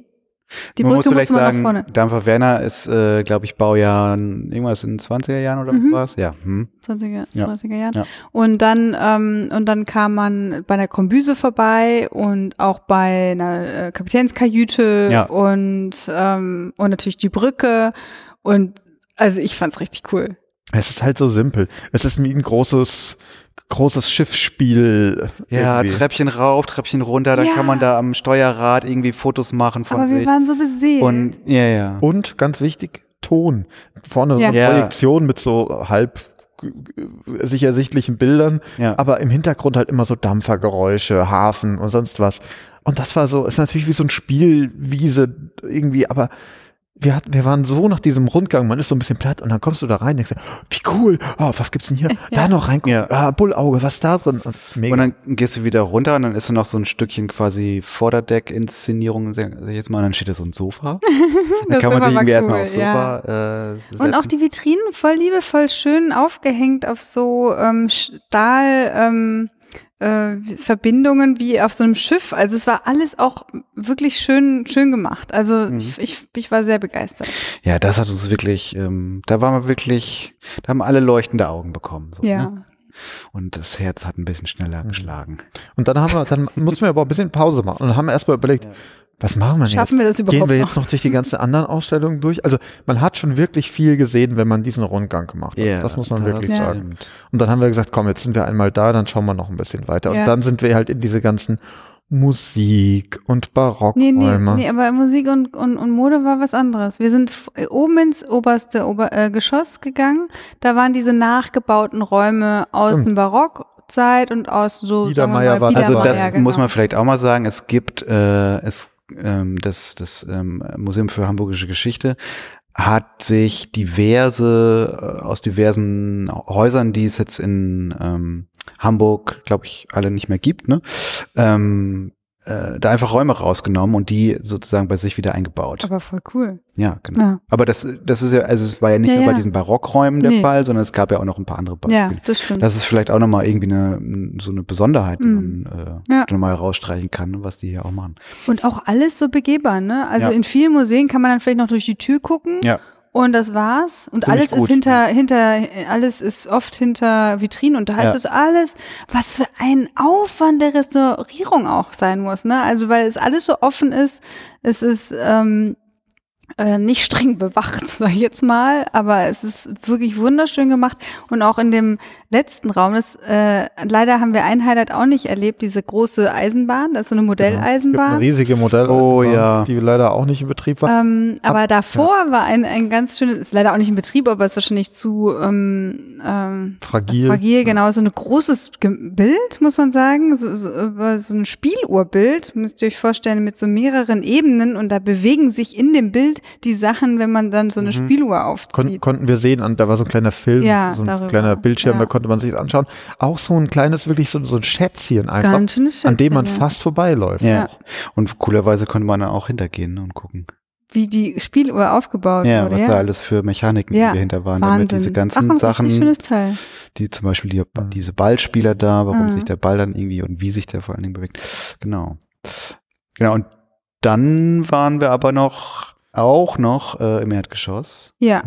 Speaker 2: die
Speaker 1: man muss
Speaker 2: Brücke
Speaker 1: vielleicht
Speaker 2: musste man
Speaker 1: sagen,
Speaker 2: nach vorne.
Speaker 1: Dampfer Werner ist, äh, glaube ich, Baujahr irgendwas in den 20er Jahren oder
Speaker 2: Mhm.
Speaker 1: was war's? Ja. Hm.
Speaker 2: 20er,
Speaker 1: Ja.
Speaker 2: 30er Jahren.
Speaker 1: Ja.
Speaker 2: Und dann ähm, und dann kam man bei einer Kombüse vorbei und auch bei einer äh, Kapitänskajüte
Speaker 1: Ja.
Speaker 2: und ähm, und natürlich die Brücke und also ich fand's richtig cool.
Speaker 3: Es ist halt so simpel. Es ist wie ein großes, großes Schiffsspiel.
Speaker 1: Ja,
Speaker 3: irgendwie.
Speaker 1: Treppchen rauf, Treppchen runter, dann
Speaker 2: Ja.
Speaker 1: kann man da am Steuerrad irgendwie Fotos machen von
Speaker 2: Aber wir
Speaker 1: sich.
Speaker 2: waren so beseelt.
Speaker 1: Und ja, ja.
Speaker 3: Und ganz wichtig, Ton. Vorne so
Speaker 2: Ja.
Speaker 3: eine
Speaker 1: Ja.
Speaker 3: Projektion mit so halb sich ersichtlichen Bildern,
Speaker 1: ja.
Speaker 3: aber im Hintergrund halt immer so Dampfergeräusche, Hafen und sonst was. Und das war so, ist natürlich wie so ein Spielwiese irgendwie, aber wir, hatten, wir waren so nach diesem Rundgang, man ist so ein bisschen platt und dann kommst du da rein und denkst, wie cool, oh, was gibt's denn hier? Da noch reingucken,
Speaker 1: Ja.
Speaker 3: ah, Bullauge, was ist da drin? Und mega.
Speaker 1: Und dann gehst du wieder runter und dann ist da noch so ein Stückchen quasi Vorderdeck-Inszenierung, sag ich jetzt mal, und dann steht da so ein Sofa. dann
Speaker 2: Das
Speaker 1: kann man sich irgendwie erstmal
Speaker 2: cool,
Speaker 1: aufs Sofa äh, setzen.
Speaker 2: Und auch die Vitrinen voll liebevoll schön aufgehängt auf so ähm, Stahl ähm, äh, Verbindungen wie auf so einem Schiff. Also es war alles auch wirklich schön schön gemacht. Also
Speaker 1: Mhm.
Speaker 2: ich, ich, ich war sehr begeistert.
Speaker 1: Ja, das hat uns wirklich, ähm, da waren wir wirklich, da haben alle leuchtende Augen bekommen. So,
Speaker 2: Ja.
Speaker 1: Ne? Und das Herz hat ein bisschen schneller
Speaker 3: Mhm.
Speaker 1: geschlagen.
Speaker 3: Und dann haben wir, dann mussten wir aber ein bisschen Pause machen und haben erstmal überlegt,
Speaker 1: Ja.
Speaker 3: Was machen wir denn
Speaker 2: Schaffen
Speaker 3: jetzt?
Speaker 2: wir das
Speaker 3: Gehen
Speaker 2: überhaupt
Speaker 3: wir
Speaker 2: noch?
Speaker 3: jetzt noch durch die ganzen anderen Ausstellungen durch? Also man hat schon wirklich viel gesehen, wenn man diesen Rundgang gemacht hat.
Speaker 1: Ja,
Speaker 3: das muss man wirklich
Speaker 2: Ja.
Speaker 3: sagen.
Speaker 1: stimmt.
Speaker 3: Und dann haben wir gesagt, komm, jetzt sind wir einmal da, dann schauen wir noch ein bisschen weiter. Und
Speaker 2: Ja.
Speaker 3: dann sind wir halt in diese ganzen Musik und
Speaker 2: Nee,
Speaker 3: Barockräume.
Speaker 2: nee, nee, aber Musik und, und, und Mode war was anderes. Wir sind oben ins oberste Ober äh, Geschoss gegangen. Da waren diese nachgebauten Räume aus
Speaker 3: Stimmt.
Speaker 2: dem Barockzeit und aus so
Speaker 3: Biedermeier
Speaker 2: wir
Speaker 3: war
Speaker 1: Also das
Speaker 2: Biedermeier,
Speaker 1: muss
Speaker 2: genau.
Speaker 1: man vielleicht auch mal sagen. Es gibt äh, es ähm, das das ähm, Museum für Hamburgische Geschichte hat sich diverse äh, aus diversen Häusern, die es jetzt in ähm, Hamburg, glaube ich, alle nicht mehr gibt, ne? Ähm, äh, da einfach Räume rausgenommen und die sozusagen bei sich wieder eingebaut.
Speaker 2: Aber voll cool.
Speaker 1: ja, genau.
Speaker 2: Ja,
Speaker 1: Aber das, das ist ja, also es war ja nicht
Speaker 2: Ja,
Speaker 1: nur
Speaker 2: ja.
Speaker 1: bei diesen Barockräumen der
Speaker 2: Nee.
Speaker 1: Fall, sondern es gab ja auch noch ein paar andere
Speaker 2: ja
Speaker 1: Beispiele.
Speaker 2: das stimmt.
Speaker 1: Das ist vielleicht auch nochmal irgendwie eine, so eine Besonderheit, die
Speaker 2: Mhm.
Speaker 1: man äh,
Speaker 2: Ja.
Speaker 1: nochmal herausstreichen kann, was die hier auch machen.
Speaker 2: und auch alles so begehbar, ne? Also
Speaker 1: Ja.
Speaker 2: in vielen Museen kann man dann vielleicht noch durch die Tür gucken
Speaker 1: Ja.
Speaker 2: Und das war's. Und
Speaker 1: Ziemlich
Speaker 2: alles ist
Speaker 1: gut,
Speaker 2: hinter, hinter, alles ist oft hinter Vitrinen und da
Speaker 1: Ja.
Speaker 2: ist es alles, was für ein Aufwand der Restaurierung auch sein muss, ne? Also weil es alles so offen ist, es ist ähm, äh, nicht streng bewacht, sag ich jetzt mal, aber es ist wirklich wunderschön gemacht und auch in dem letzten Raum, das äh, leider haben wir ein Highlight auch nicht erlebt, diese große Eisenbahn, das ist so eine
Speaker 3: Genau. Es gibt eine
Speaker 2: Modelleisenbahn.
Speaker 3: riesige Modell,
Speaker 1: Oh, ja.
Speaker 3: die leider auch nicht in Betrieb war.
Speaker 2: Ähm, aber davor war ein, ein ganz schönes, ist leider auch nicht in Betrieb, aber ist wahrscheinlich zu ähm, ähm,
Speaker 3: fragil.
Speaker 2: fragil, genau, so ein großes Bild, muss man sagen, so, so, so ein Spieluhrbild, müsst ihr euch vorstellen, mit so mehreren Ebenen und da bewegen sich in dem Bild die Sachen, wenn man dann so eine
Speaker 3: Mhm.
Speaker 2: Spieluhr
Speaker 3: Kon
Speaker 2: aufzieht.
Speaker 3: konnten wir sehen, an, da war so ein kleiner Film,
Speaker 2: Ja,
Speaker 3: so ein
Speaker 2: darüber,
Speaker 3: kleiner Bildschirm,
Speaker 2: ja.
Speaker 3: da konnte man sich das anschauen. Auch so ein kleines, wirklich so, so ein Schätzchen einfach,
Speaker 2: Ganz schönes
Speaker 3: an dem man
Speaker 2: Schätzchen, ja.
Speaker 3: fast vorbeiläuft.
Speaker 1: Ja.
Speaker 2: Ja.
Speaker 1: Und coolerweise konnte man da auch hintergehen und gucken.
Speaker 2: Wie die Spieluhr aufgebaut
Speaker 1: Ja,
Speaker 2: wurde,
Speaker 1: was
Speaker 2: ja.
Speaker 1: da alles für Mechaniken
Speaker 2: Ja,
Speaker 1: dahinter waren.
Speaker 2: Wahnsinn.
Speaker 1: Damit diese
Speaker 2: Ach,
Speaker 1: ganzen
Speaker 2: ein
Speaker 1: Sachen,
Speaker 2: richtig schönes Teil.
Speaker 1: die zum Beispiel die, diese Ballspieler da, warum
Speaker 2: Mhm.
Speaker 1: sich der Ball dann irgendwie und wie sich der vor allen Dingen bewegt. Genau. Genau, und dann waren wir aber noch, auch noch äh, im Erdgeschoss.
Speaker 2: Ja.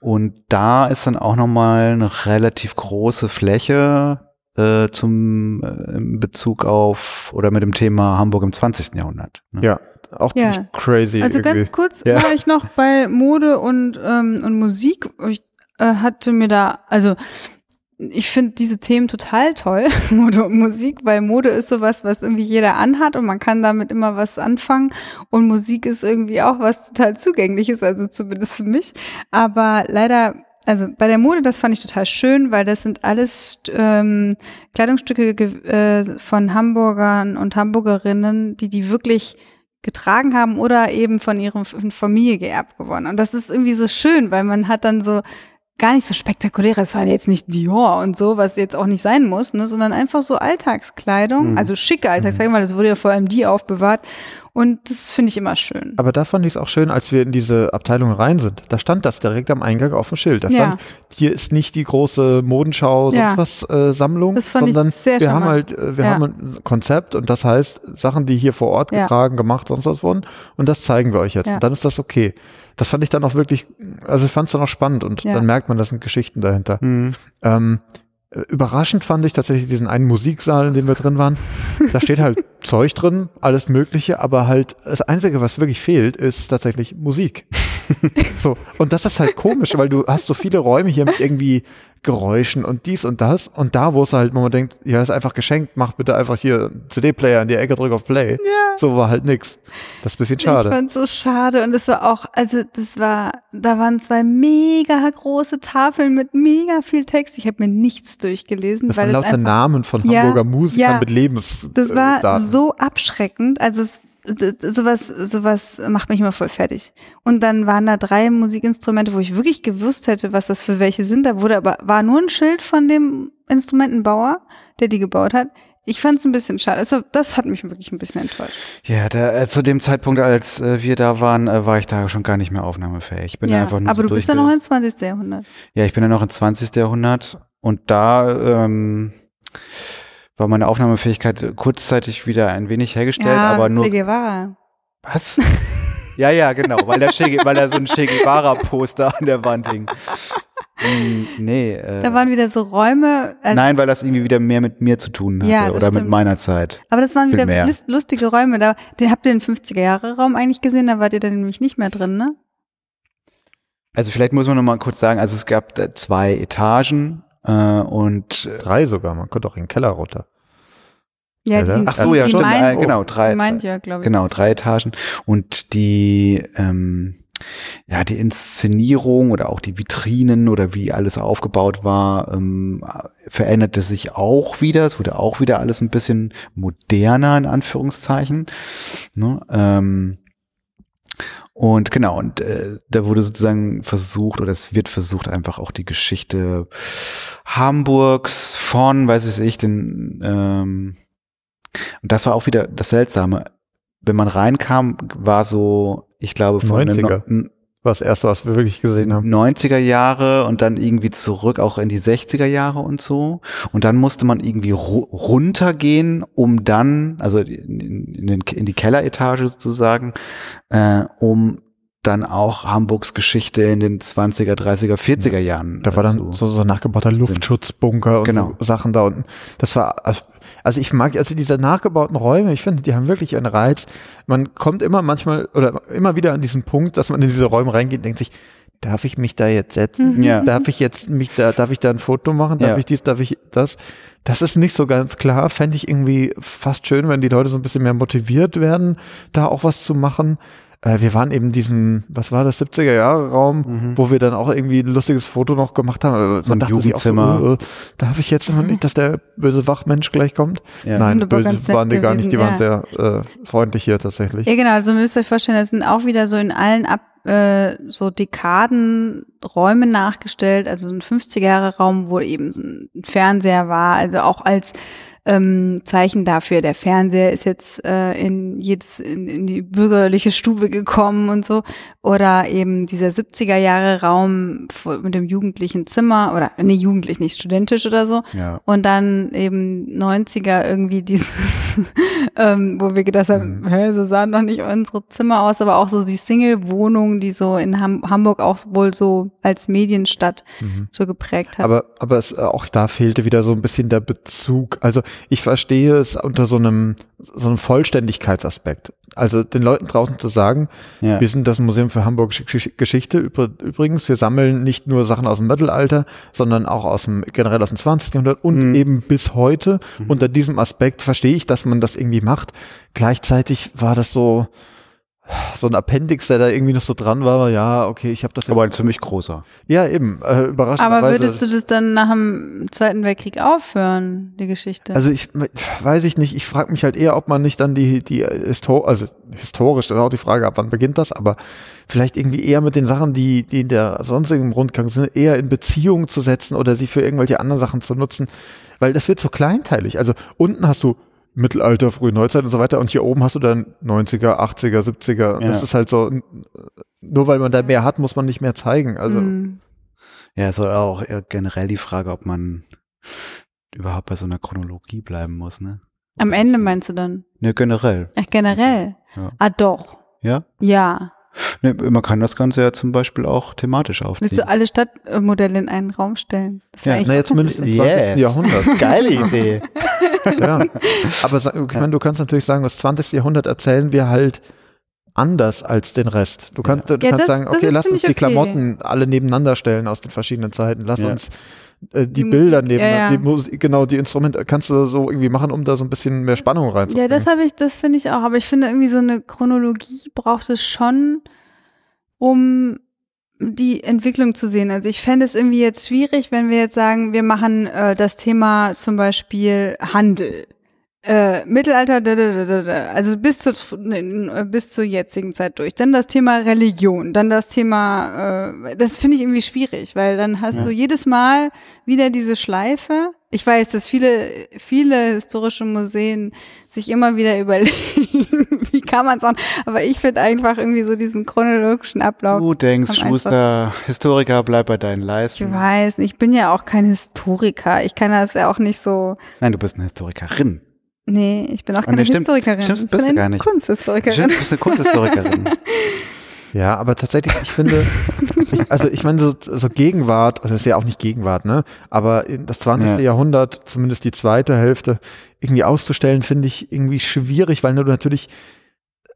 Speaker 1: Und da ist dann auch nochmal eine relativ große Fläche äh, zum äh, in Bezug auf oder mit dem Thema Hamburg im 20. Jahrhundert. Ne?
Speaker 3: Ja, auch
Speaker 2: Ja.
Speaker 3: ziemlich crazy.
Speaker 2: Also
Speaker 3: irgendwie.
Speaker 2: ganz kurz
Speaker 1: Ja.
Speaker 2: war ich noch bei Mode und, ähm, und Musik. Ich äh, hatte mir da, also ich finde diese Themen total toll, Mode und Musik, weil Mode ist sowas, was irgendwie jeder anhat und man kann damit immer was anfangen. Und Musik ist irgendwie auch was total Zugängliches, also zumindest für mich. Aber leider, also bei der Mode, das fand ich total schön, weil das sind alles ähm, Kleidungsstücke äh, von Hamburgern und Hamburgerinnen, die die wirklich getragen haben oder eben von ihrer Familie geerbt geworden. Und das ist irgendwie so schön, weil man hat dann so gar nicht so spektakulär. Es war jetzt nicht Dior und so, was jetzt auch nicht sein muss, ne, sondern einfach so Alltagskleidung, mhm. also schicke Alltagskleidung, mhm. weil das wurde ja vor allem die aufbewahrt. Und das finde ich immer schön.
Speaker 3: Aber da fand ich es auch schön, als wir in diese Abteilung rein sind. Da stand das direkt am Eingang auf dem Schild. Da stand, ja. hier ist nicht die große Modenschau, sonst ja. was äh, Sammlung,
Speaker 2: das fand
Speaker 3: sondern
Speaker 2: ich sehr
Speaker 3: wir haben halt, äh, wir ja. haben ein Konzept und das heißt Sachen, die hier vor Ort getragen, gemacht, sonst was wurden. Und das zeigen wir euch jetzt. Und dann ist das okay. Das fand ich dann auch wirklich, also ich fand es dann auch spannend und dann merkt man, das sind Geschichten dahinter. Mhm. Ähm, Überraschend fand ich tatsächlich diesen einen Musiksaal, in dem wir drin waren. Da steht halt Zeug drin, alles Mögliche, aber halt das Einzige, was wirklich fehlt, ist tatsächlich Musik. so. Und das ist halt komisch, weil du hast so viele Räume hier mit irgendwie Geräuschen und dies und das. Und da, wo es halt, wo man denkt, ja, ist einfach geschenkt, mach bitte einfach hier CD-Player in die Ecke, drück auf Play. Ja. So war halt nix. Das ist ein bisschen schade.
Speaker 2: Ich fand so schade. Und es war auch, also das war, da waren zwei mega große Tafeln mit mega viel Text. Ich habe mir nichts durchgelesen.
Speaker 3: Das
Speaker 2: weil
Speaker 3: waren lauter Namen von Hamburger ja, Musikern ja, mit Lebens.
Speaker 2: Das war äh, so abschreckend. Also es sowas, sowas macht mich immer voll fertig. Und dann waren da drei Musikinstrumente, wo ich wirklich gewusst hätte, was das für welche sind. Da wurde aber, war nur ein Schild von dem Instrumentenbauer, der die gebaut hat. Ich fand es ein bisschen schade. Also das hat mich wirklich ein bisschen enttäuscht.
Speaker 1: Ja, da, äh, zu dem Zeitpunkt, als äh, wir da waren, äh, war ich da schon gar nicht mehr aufnahmefähig. Ich bin
Speaker 2: ja,
Speaker 1: einfach nur
Speaker 2: aber
Speaker 1: so
Speaker 2: du bist ja noch im 20. Jahrhundert.
Speaker 1: Ja, ich bin ja noch im 20. Jahrhundert und da ähm, war meine Aufnahmefähigkeit kurzzeitig wieder ein wenig hergestellt, ja, aber nur.
Speaker 2: Che Guevara.
Speaker 1: Was? ja, ja, genau, weil da, che, weil da so ein Che Guevara-Poster an der Wand hing. Hm, nee. Äh,
Speaker 2: da waren wieder so Räume.
Speaker 1: Also Nein, weil das irgendwie wieder mehr mit mir zu tun hatte ja, oder stimmt. mit meiner Zeit.
Speaker 2: Aber das waren wieder mehr. lustige Räume. Da, habt ihr den 50er-Jahre-Raum eigentlich gesehen? Da wart ihr dann nämlich nicht mehr drin, ne?
Speaker 1: Also vielleicht muss man noch mal kurz sagen, also es gab zwei Etagen äh, und
Speaker 3: äh, drei sogar, man konnte auch in den Keller runter.
Speaker 2: Ja, die,
Speaker 1: Ach so, ja, schon,
Speaker 2: mein,
Speaker 1: äh, genau, drei,
Speaker 2: meint ja, glaube ich.
Speaker 1: genau, drei Etagen und die, ähm, ja, die Inszenierung oder auch die Vitrinen oder wie alles aufgebaut war, ähm, veränderte sich auch wieder. Es wurde auch wieder alles ein bisschen moderner in Anführungszeichen. Ne? Ähm, und genau, und äh, da wurde sozusagen versucht, oder es wird versucht, einfach auch die Geschichte Hamburgs von, weiß ich, den, ähm, und das war auch wieder das Seltsame. Wenn man reinkam, war so, ich glaube,
Speaker 3: von 90er. No war das erste, was wir wirklich gesehen haben.
Speaker 1: 90er Jahre und dann irgendwie zurück auch in die 60er Jahre und so. Und dann musste man irgendwie ru runtergehen, um dann, also in, in, in die Kelleretage sozusagen, äh, um dann auch Hamburgs Geschichte in den 20er, 30er, 40er Jahren.
Speaker 3: Da war dann so, so nachgebauter Luftschutzbunker und genau. so Sachen da unten. Das war, also, ich mag, also diese nachgebauten Räume, ich finde, die haben wirklich einen Reiz. Man kommt immer manchmal oder immer wieder an diesen Punkt, dass man in diese Räume reingeht und denkt sich, darf ich mich da jetzt setzen? Mhm. Ja. Darf ich jetzt mich da, darf ich da ein Foto machen? Darf ja. ich dies, darf ich das? Das ist nicht so ganz klar. Fände ich irgendwie fast schön, wenn die Leute so ein bisschen mehr motiviert werden, da auch was zu machen äh, wir waren eben in diesem, was war das, 70er Jahre Raum, mhm. wo wir dann auch irgendwie ein lustiges Foto noch gemacht haben.
Speaker 1: So Man ein Jugendzimmer.
Speaker 3: So, äh, darf ich jetzt noch nicht, dass der böse Wachmensch gleich kommt? Ja. Nein, böse waren die gar nicht, die ja. waren sehr äh, freundlich hier tatsächlich.
Speaker 2: Ja, genau, also müsst ihr euch vorstellen, das sind auch wieder so in allen Ab äh, so Dekaden Räume nachgestellt, also ein 50er Jahre Raum, wo eben ein Fernseher war, also auch als ähm, Zeichen dafür. Der Fernseher ist jetzt äh, in, jedes, in, in die bürgerliche Stube gekommen und so. Oder eben dieser 70er Jahre Raum mit dem jugendlichen Zimmer oder nee, jugendlich, nicht studentisch oder so.
Speaker 1: Ja.
Speaker 2: Und dann eben 90er irgendwie dieses, ähm, wo wir gedacht haben, mhm. hä, so sahen doch nicht unsere Zimmer aus, aber auch so die Single-Wohnungen, die so in Ham Hamburg auch wohl so als Medienstadt
Speaker 3: Mhm.
Speaker 2: so geprägt hat.
Speaker 3: Aber, aber es, auch da fehlte wieder so ein bisschen der Bezug. Also ich verstehe es unter so einem, so einem Vollständigkeitsaspekt. Also den Leuten draußen zu sagen,
Speaker 1: Ja.
Speaker 3: wir sind das Museum für Hamburg Gesch- Geschichte. Übr- Übrigens, wir sammeln nicht nur Sachen aus dem Mittelalter, sondern auch aus dem, generell aus dem 20. Jahrhundert und
Speaker 1: Mhm.
Speaker 3: eben bis heute. Unter diesem Aspekt verstehe ich, dass man das irgendwie macht. Gleichzeitig war das so, so ein Appendix, der da irgendwie noch so dran war. Ja, okay, ich habe das jetzt.
Speaker 1: Aber ein ziemlich großer.
Speaker 3: ja, eben, äh, überraschend.
Speaker 2: Aber würdest du das dann nach dem Zweiten Weltkrieg aufhören, die Geschichte?
Speaker 3: Also ich weiß ich nicht, ich frage mich halt eher, ob man nicht dann die, die Histor also historisch, dann auch die Frage, ab wann beginnt das, aber vielleicht irgendwie eher mit den Sachen, die, die in der sonstigen Rundgang sind, eher in Beziehung zu setzen oder sie für irgendwelche anderen Sachen zu nutzen, weil das wird so kleinteilig. Also unten hast du Mittelalter, frühe Neuzeit und so weiter und hier oben hast du dann 90er, 80er, 70er. Und
Speaker 1: Ja.
Speaker 3: Das ist halt so, nur weil man da mehr hat, muss man nicht mehr zeigen. Also
Speaker 2: Hm.
Speaker 1: Ja, es war auch eher generell die Frage, ob man überhaupt bei so einer Chronologie bleiben muss, ne?
Speaker 2: Am Ende meinst du dann?
Speaker 1: Ne, generell.
Speaker 2: Ach, generell?
Speaker 1: Ja.
Speaker 2: Ah, doch.
Speaker 1: Ja?
Speaker 2: Ja.
Speaker 1: Ne, man kann das Ganze ja zum Beispiel auch thematisch aufziehen.
Speaker 2: Willst du alle Stadtmodelle in einen Raum stellen? Das
Speaker 1: Ja,
Speaker 3: naja, zumindest im 20.
Speaker 1: Yes.
Speaker 3: Jahrhundert.
Speaker 1: Geile Idee.
Speaker 3: Ja. Aber ich meine, du kannst natürlich sagen, das 20. Jahrhundert erzählen wir halt anders als den Rest. Du kannst, du
Speaker 2: Ja,
Speaker 3: kannst
Speaker 2: das-
Speaker 3: sagen, okay, lass uns die
Speaker 2: okay.
Speaker 3: Klamotten alle nebeneinander stellen aus den verschiedenen Zeiten. Lass
Speaker 1: Ja.
Speaker 3: uns äh, die
Speaker 2: Die
Speaker 3: Bilder
Speaker 2: Musik,
Speaker 3: nebeneinander,
Speaker 2: ja, ja.
Speaker 3: Die Musik, genau, die Instrumente kannst du so irgendwie machen, um da so ein bisschen mehr Spannung
Speaker 2: Ja,
Speaker 3: reinzubringen.
Speaker 2: das habe ich, das finde ich auch. Aber ich finde irgendwie so eine Chronologie braucht es schon, um die Entwicklung zu sehen. Also ich fände es irgendwie jetzt schwierig, wenn wir jetzt sagen, wir machen äh, das Thema zum Beispiel Handel. Äh, Mittelalter, da, da, da, da, da, also bis zur, äh, bis zur jetzigen Zeit durch. Dann das Thema Religion, dann das Thema, äh, das finde ich irgendwie schwierig, weil dann hast
Speaker 1: Ja.
Speaker 2: du jedes Mal wieder diese Schleife. Ich weiß, dass viele, viele historische Museen sich immer wieder überlegen, wie kann man es machen. Aber ich finde einfach irgendwie so diesen chronologischen Ablauf.
Speaker 1: Du denkst. Schuster, Historiker, bleib bei deinen
Speaker 2: Ich
Speaker 1: Leisten.
Speaker 2: weiß, ich bin ja auch kein Historiker. Ich kann das ja auch nicht so.
Speaker 1: Nein, du bist eine Historikerin.
Speaker 2: Nee, ich bin auch
Speaker 1: Ah,
Speaker 2: keine
Speaker 1: nee, stimmt.
Speaker 2: Historikerin.
Speaker 1: Stimmt,
Speaker 2: ich
Speaker 1: bist
Speaker 2: bin
Speaker 1: du
Speaker 2: eine
Speaker 1: gar nicht.
Speaker 2: Kunsthistorikerin.
Speaker 1: Stimmt, du bist eine Kunsthistorikerin.
Speaker 3: Ja, aber tatsächlich, ich finde, ich, also ich meine, so, so Gegenwart, also das ist ja auch nicht Gegenwart, ne? Aber in das 20.
Speaker 1: Ja.
Speaker 3: Jahrhundert, zumindest die zweite Hälfte, irgendwie auszustellen, finde ich irgendwie schwierig, weil du natürlich,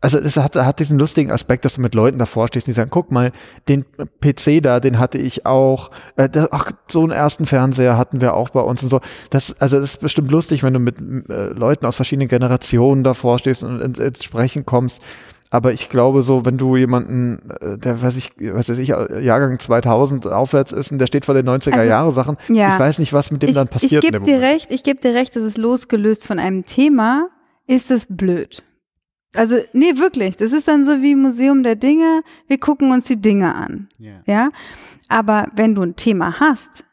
Speaker 3: also es hat, hat diesen lustigen Aspekt, dass du mit Leuten davor stehst, die sagen, guck mal, den PC da, den hatte ich auch, äh, da, ach, so einen ersten Fernseher hatten wir auch bei uns und so. Das, also das ist bestimmt lustig, wenn du mit äh, Leuten aus verschiedenen Generationen davor stehst und ins, ins Sprechen kommst. Aber ich glaube so, wenn du jemanden, äh, der, weiß ich, was weiß ich, Jahrgang 2000 aufwärts ist und der steht vor den 90er Jahre Sachen,
Speaker 2: ja.
Speaker 3: ich weiß nicht, was mit dem
Speaker 2: ich,
Speaker 3: dann passiert.
Speaker 2: Ich gebe dir recht, ich gebe dir recht, dass es losgelöst von einem Thema ist es blöd. Also, nee, wirklich. Das ist dann so wie Museum der Dinge. Wir gucken uns die Dinge an.
Speaker 1: Ja.
Speaker 2: Ja. Aber wenn du ein Thema hast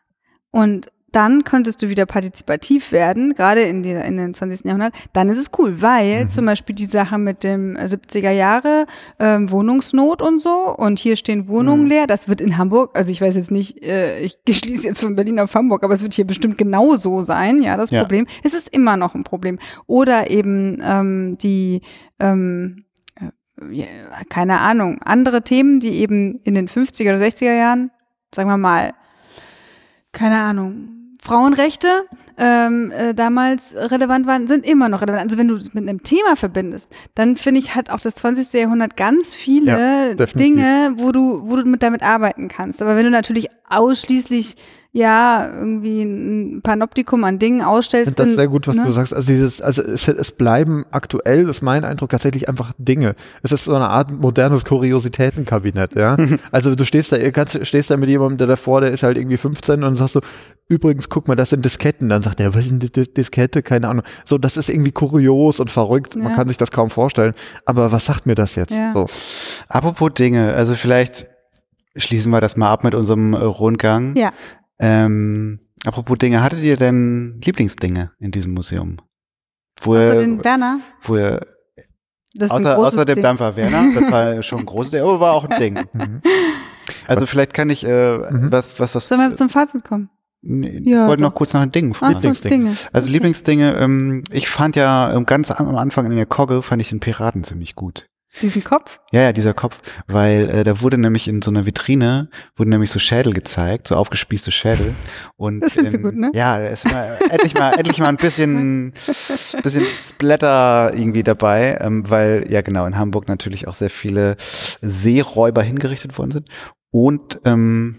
Speaker 2: und dann könntest du wieder partizipativ werden, gerade in, dieser, in den 20. Jahrhundert, dann ist es cool, weil
Speaker 3: Mhm.
Speaker 2: zum Beispiel die Sache mit dem äh, 70er Jahre ähm, Wohnungsnot und so und hier stehen Wohnungen
Speaker 1: Mhm.
Speaker 2: leer, das wird in Hamburg, also ich weiß jetzt nicht, äh, ich schließe jetzt von Berlin auf Hamburg, aber es wird hier bestimmt genauso sein, ja, das
Speaker 1: Ja.
Speaker 2: Problem. Es ist immer noch ein Problem. Oder eben ähm, die ähm, äh, keine Ahnung, andere Themen, die eben in den 50er oder 60er Jahren, sagen wir mal, keine Ahnung, Frauenrechte ähm, äh, damals relevant waren, sind immer noch relevant. Also wenn du es mit einem Thema verbindest, dann finde ich, hat auch das 20. Jahrhundert ganz viele
Speaker 3: Ja.
Speaker 2: Dinge, wo du, wo du mit damit arbeiten kannst. Aber wenn du natürlich ausschließlich ja irgendwie ein Panoptikum an Dingen
Speaker 3: Ich
Speaker 2: ausstellst,
Speaker 3: finde das
Speaker 2: dann,
Speaker 3: sehr gut, was
Speaker 2: ne?
Speaker 3: du sagst. Also dieses, also es, es bleiben aktuell, das ist mein Eindruck, tatsächlich einfach Dinge. Es ist so eine Art modernes Kuriositätenkabinett, ja. also du stehst da, kannst, stehst da mit jemandem, der davor, der ist halt irgendwie 15 und sagst du, übrigens, guck mal, das sind Disketten. Dann sagt er, was ist denn die Dis- Diskette? Keine Ahnung. So, das ist irgendwie kurios und verrückt. Man
Speaker 2: Ja.
Speaker 3: kann sich das kaum vorstellen. Aber was sagt mir das jetzt?
Speaker 2: Ja.
Speaker 3: So.
Speaker 1: Apropos Dinge, also vielleicht schließen wir das mal ab mit unserem äh, Rundgang.
Speaker 2: Ja.
Speaker 1: Ähm, apropos Dinge, hattet ihr denn Lieblingsdinge in diesem Museum? Wo
Speaker 2: Außer
Speaker 1: ihr,
Speaker 2: den Werner.
Speaker 1: wo ihr
Speaker 2: Das ist ein
Speaker 1: außer, außer dem
Speaker 2: Ding.
Speaker 1: Dampfer Werner, das war schon ein großes Ding, aber war auch ein Ding.
Speaker 3: Mhm.
Speaker 1: Also vielleicht kann ich äh,
Speaker 3: Mhm.
Speaker 1: was, was, was.
Speaker 2: Sollen wir zum Fazit kommen?
Speaker 1: Nee,
Speaker 2: Ja,
Speaker 1: ich wollte noch kurz nach den Dingen fragen.
Speaker 2: so,
Speaker 3: Lieblingsding.
Speaker 2: Dinge.
Speaker 1: Also Lieblingsdinge, ähm, ich fand ja ähm, ganz am Anfang in der Kogge fand ich den Piraten ziemlich gut.
Speaker 2: Diesen Kopf?
Speaker 1: Ja, ja, dieser Kopf, weil äh, da wurde nämlich in so einer Vitrine, wurden nämlich so Schädel gezeigt, so aufgespießte Schädel. Und
Speaker 2: Das du
Speaker 1: in-
Speaker 2: gut, ne?
Speaker 1: Ja, da ist mal, endlich mal, endlich mal ein bisschen, bisschen Splatter irgendwie dabei, ähm, weil ja genau in Hamburg natürlich auch sehr viele Seeräuber hingerichtet worden sind. Und ähm,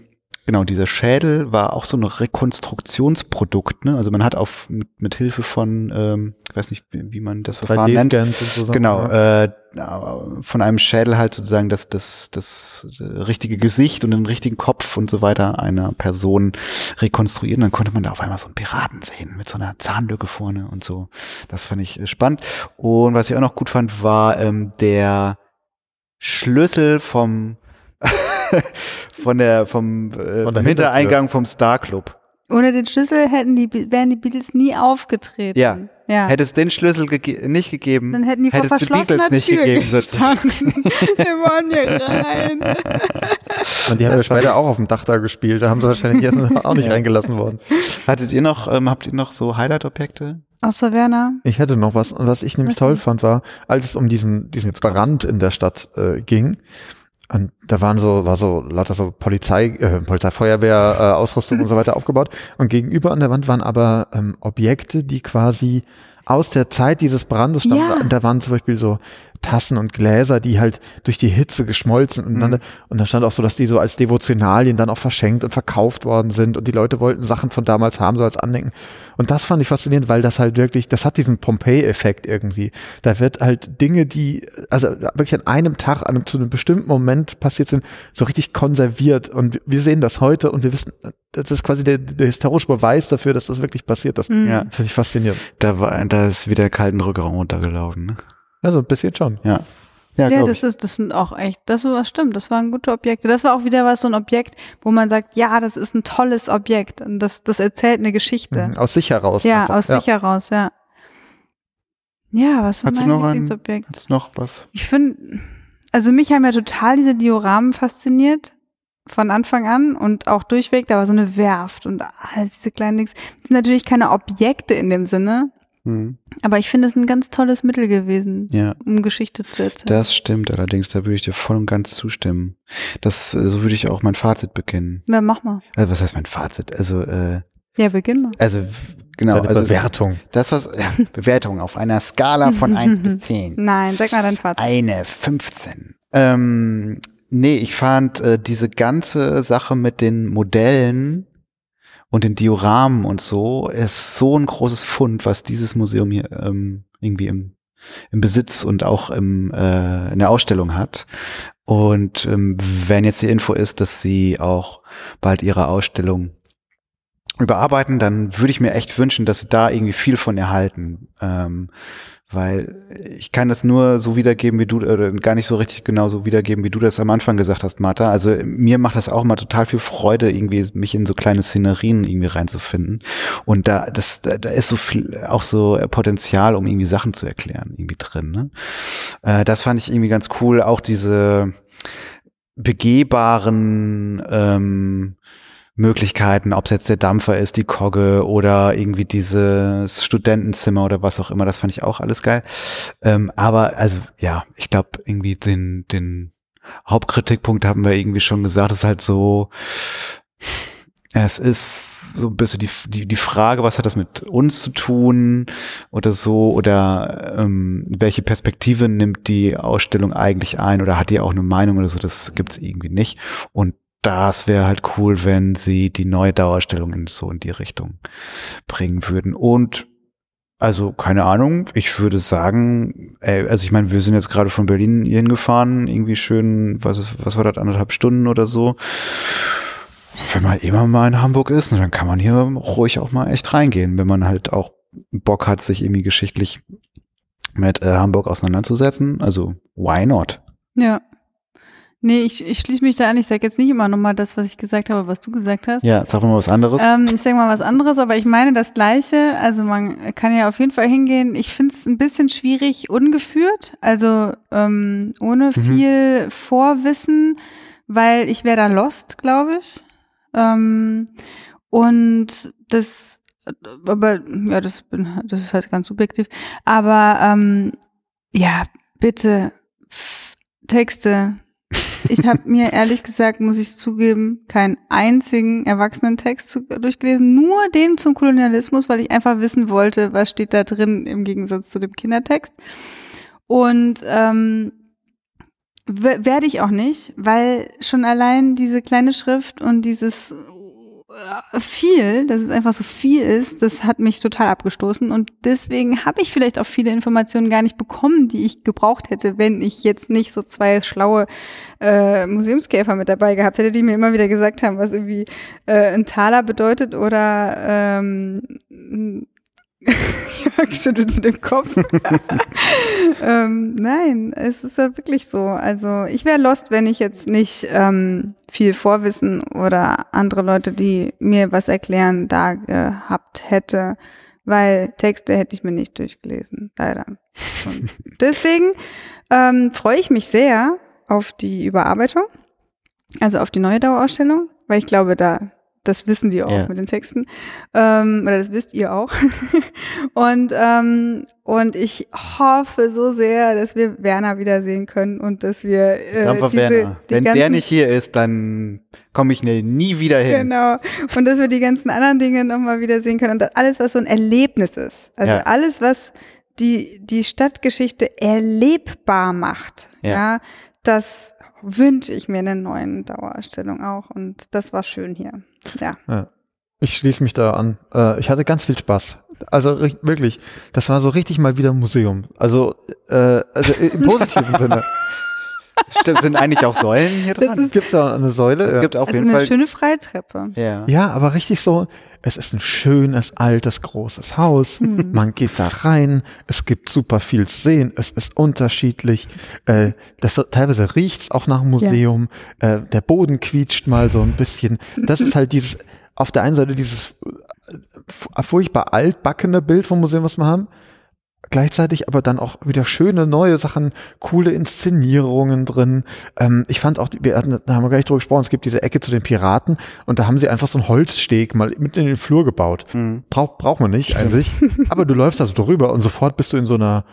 Speaker 1: genau, dieser Schädel war auch so ein Rekonstruktionsprodukt, ne? Also man hat auf mit, mit Hilfe von, ähm, ich weiß nicht, wie, wie man das Verfahren nennt,
Speaker 3: 3D-Scans und so
Speaker 1: Genau,
Speaker 3: ja.
Speaker 1: äh, von einem Schädel halt sozusagen das, das, das äh, richtige Gesicht und den richtigen Kopf und so weiter einer Person rekonstruieren. Dann konnte man da auf einmal so einen Piraten sehen mit so einer Zahnlücke vorne und so. Das fand ich äh, spannend. Und was ich auch noch gut fand, war ähm, der Schlüssel vom von der vom, äh, vom Hintereingang vom Star Club.
Speaker 2: Ohne den Schlüssel hätten die, wären die Beatles nie aufgetreten.
Speaker 1: Ja.
Speaker 2: ja.
Speaker 1: Hätte es den Schlüssel gege nicht gegeben,
Speaker 2: Dann hätten die vor
Speaker 1: hätte es die Beatles nicht
Speaker 2: Tür
Speaker 1: gegeben.
Speaker 2: gestanden. Wir wollen hier rein.
Speaker 3: Und die haben ja später auch auf dem Dach da gespielt. Da haben sie wahrscheinlich jetzt auch nicht reingelassen worden.
Speaker 1: Hattet ihr noch, ähm, habt ihr noch so Highlight-Objekte?
Speaker 2: Außer Werner.
Speaker 3: Ich hätte noch was, und was ich nämlich
Speaker 2: Was
Speaker 3: toll fand, war, als es um diesen, diesen Brand in der Stadt äh, ging, und da waren so, war so lauter so Polizei, äh, Polizei, Feuerwehr, äh, Ausrüstung und so weiter aufgebaut. Und gegenüber an der Wand waren aber ähm, Objekte, die quasi aus der Zeit dieses Brandes stammen.
Speaker 2: Ja.
Speaker 3: Und da waren zum Beispiel so Tassen und Gläser, die halt durch die Hitze geschmolzen und dann, und da stand auch so, dass die so als Devotionalien dann auch verschenkt und verkauft worden sind und die Leute wollten Sachen von damals haben, so als Andenken. Und das fand ich faszinierend, weil das halt wirklich, das hat diesen Pompeii-Effekt irgendwie. Da wird halt Dinge, die, also wirklich an einem Tag, an einem, zu einem bestimmten Moment passiert sind, so richtig konserviert. Und wir sehen das heute und wir wissen, das ist quasi der, der historische Beweis dafür, dass das wirklich passiert ist.
Speaker 2: Mhm.
Speaker 1: Ja.
Speaker 3: Finde ich faszinierend.
Speaker 1: Da war, da ist wieder kalten Rückraum runtergelaufen. Ne?
Speaker 3: Also ein bisschen schon.
Speaker 1: Ja. Ja,
Speaker 2: Ja, das
Speaker 1: ich.
Speaker 2: ist, das sind auch echt, das war stimmt, das waren gute Objekte. Das war auch wieder was, so ein Objekt, wo man sagt, ja, das ist ein tolles Objekt und das, das erzählt eine Geschichte.
Speaker 3: Mhm. Aus sich heraus.
Speaker 2: Ja,
Speaker 3: einfach.
Speaker 2: aus sich heraus, ja. Ja, was war
Speaker 1: Hast du
Speaker 2: mein
Speaker 1: noch ein-
Speaker 2: Lieblingsobjekt?
Speaker 1: Hat's noch was?
Speaker 2: Ich finde, also mich haben ja total diese Dioramen fasziniert. Von Anfang an und auch durchweg, da war so eine Werft und all diese kleinen Dings. Das sind natürlich keine Objekte in dem Sinne,
Speaker 1: Hm.
Speaker 2: aber ich finde es ein ganz tolles Mittel gewesen,
Speaker 1: Ja,
Speaker 2: um Geschichte zu erzählen.
Speaker 1: das stimmt allerdings. Da würde ich dir voll und ganz zustimmen. Das, äh, so würde ich auch mein Fazit beginnen.
Speaker 2: Na, mach mal.
Speaker 1: Also was heißt mein Fazit? Also, äh,
Speaker 2: Ja, beginn mal.
Speaker 1: also genau.
Speaker 3: Deine
Speaker 1: Also,
Speaker 3: Bewertung.
Speaker 1: das was, ja, Bewertung auf einer Skala von 1 bis 10.
Speaker 2: Nein, sag mal dein Fazit.
Speaker 1: Eine 15. Ähm, nee, ich fand äh, diese ganze Sache mit den Modellen und den Dioramen und so ist so ein großes Fund, was dieses Museum hier ähm, irgendwie im, im Besitz und auch im, äh, in der Ausstellung hat. Und ähm, wenn jetzt die Info ist, dass sie auch bald ihre Ausstellung überarbeiten, dann würde ich mir echt wünschen, dass sie da irgendwie viel von erhalten. Ähm, weil ich kann das nur so wiedergeben, wie du, oder gar nicht so richtig genau so wiedergeben, wie du das am Anfang gesagt hast, Martha. Also mir macht das auch mal total viel Freude, irgendwie mich in so kleine Szenerien irgendwie reinzufinden. Und da, das, da, da ist so viel, auch so Potenzial, um irgendwie Sachen zu erklären, irgendwie drin. Ne? Äh, das fand ich irgendwie ganz cool. Auch diese begehbaren ähm, Möglichkeiten, ob es jetzt der Dampfer ist, die Kogge oder irgendwie dieses Studentenzimmer oder was auch immer, das fand ich auch alles geil. Ähm, aber also ja, ich glaube irgendwie den, den Hauptkritikpunkt haben wir irgendwie schon gesagt, ist halt so, es ist so ein bisschen die, die, die Frage, was hat das mit uns zu tun oder so, oder ähm, welche Perspektive nimmt die Ausstellung eigentlich ein oder hat die auch eine Meinung oder so, das gibt's irgendwie nicht. Und das wäre halt cool, wenn sie die neue Dauerausstellung in so in die Richtung bringen würden. Und also keine Ahnung, ich würde sagen, ey, also ich meine, wir sind jetzt gerade von Berlin hingefahren, irgendwie schön, was, was war das, anderthalb Stunden oder so. Wenn man immer mal in Hamburg ist, dann kann man hier ruhig auch mal echt reingehen, wenn man halt auch Bock hat, sich irgendwie geschichtlich mit äh, Hamburg auseinanderzusetzen. Also why not?
Speaker 2: Ja. Nee, ich, ich schließe mich da an. Ich sage jetzt nicht immer nochmal das, was ich gesagt habe, was du gesagt hast.
Speaker 1: Ja, sag mal was anderes.
Speaker 2: Ähm, ich sage mal was anderes, aber ich meine das Gleiche. Also man kann ja auf jeden Fall hingehen. Ich finde es ein bisschen schwierig ungeführt, also ähm, ohne
Speaker 1: Mhm.
Speaker 2: viel Vorwissen, weil ich wäre da lost, glaube ich. Ähm, und das, aber ja, das, bin, das ist halt ganz subjektiv. Aber ähm, ja, bitte Texte. Ich habe mir ehrlich gesagt, muss ich zugeben, keinen einzigen Erwachsenentext zu, durchgelesen, nur den zum Kolonialismus, weil ich einfach wissen wollte, was steht da drin im Gegensatz zu dem Kindertext. Und ähm, werde ich auch nicht, weil schon allein diese kleine Schrift und dieses viel, dass es einfach so viel ist, das hat mich total abgestoßen und deswegen habe ich vielleicht auch viele Informationen gar nicht bekommen, die ich gebraucht hätte, wenn ich jetzt nicht so zwei schlaue äh, Museumskäfer mit dabei gehabt hätte, die mir immer wieder gesagt haben, was irgendwie äh, ein Taler bedeutet oder ähm, Jörg schüttelt mit dem Kopf. ähm, nein, es ist ja wirklich so. Also ich wäre lost, wenn ich jetzt nicht ähm, viel Vorwissen oder andere Leute, die mir was erklären, da gehabt hätte, weil Texte hätte ich mir nicht durchgelesen, leider. Und deswegen ähm, freue ich mich sehr auf die Überarbeitung, also auf die neue Dauerausstellung, weil ich glaube, da das wissen die auch
Speaker 1: Ja.
Speaker 2: mit den Texten. Ähm, oder das wisst ihr auch. und, ähm, und ich hoffe so sehr, dass wir Werner wiedersehen können und dass wir äh,
Speaker 1: Dampfer
Speaker 2: diese,
Speaker 1: Werner.
Speaker 2: die
Speaker 1: Wenn der
Speaker 2: ganzen-
Speaker 1: nicht hier ist, dann komme ich nie wieder hin.
Speaker 2: Genau. Und dass wir die ganzen anderen Dinge nochmal wiedersehen können. Und das alles, was so ein Erlebnis ist. Also
Speaker 1: Ja.
Speaker 2: alles, was die, die Stadtgeschichte erlebbar macht.
Speaker 1: Ja.
Speaker 2: Ja. das wünsche ich mir in der neuen Dauerausstellung auch. Und das war schön hier. Ja.
Speaker 3: Ja. Ich schließe mich da an. Äh, ich hatte ganz viel Spaß. Also wirklich, das war so richtig mal wieder ein Museum. Also, äh, also im positiven Sinne.
Speaker 1: Stimmt, sind eigentlich auch Säulen hier
Speaker 2: Das
Speaker 1: dran?
Speaker 3: Gibt es da eine Säule?
Speaker 1: Es
Speaker 3: ja.
Speaker 1: gibt auf jeden
Speaker 2: eine
Speaker 1: Fall.
Speaker 2: schöne Freitreppe.
Speaker 1: Ja.
Speaker 3: Ja, aber richtig so, es ist ein schönes, altes, großes Haus.
Speaker 2: Mhm.
Speaker 3: Man geht da rein, es gibt super viel zu sehen, es ist unterschiedlich. Äh, das, teilweise riecht's auch nach Museum. Äh, der Boden quietscht mal so ein bisschen. Das ist halt dieses, auf der einen Seite dieses äh, fu- furchtbar altbackene Bild vom Museum, was wir haben. Gleichzeitig aber dann auch wieder schöne neue Sachen, coole Inszenierungen drin. Ähm, ich fand auch, wir hatten, da haben wir gar nicht drüber gesprochen, es gibt diese Ecke zu den Piraten und da haben sie einfach so einen Holzsteg mal mitten in den Flur gebaut.
Speaker 1: Mhm.
Speaker 3: Braucht braucht man nicht an sich, aber du läufst also drüber und sofort bist du in so einer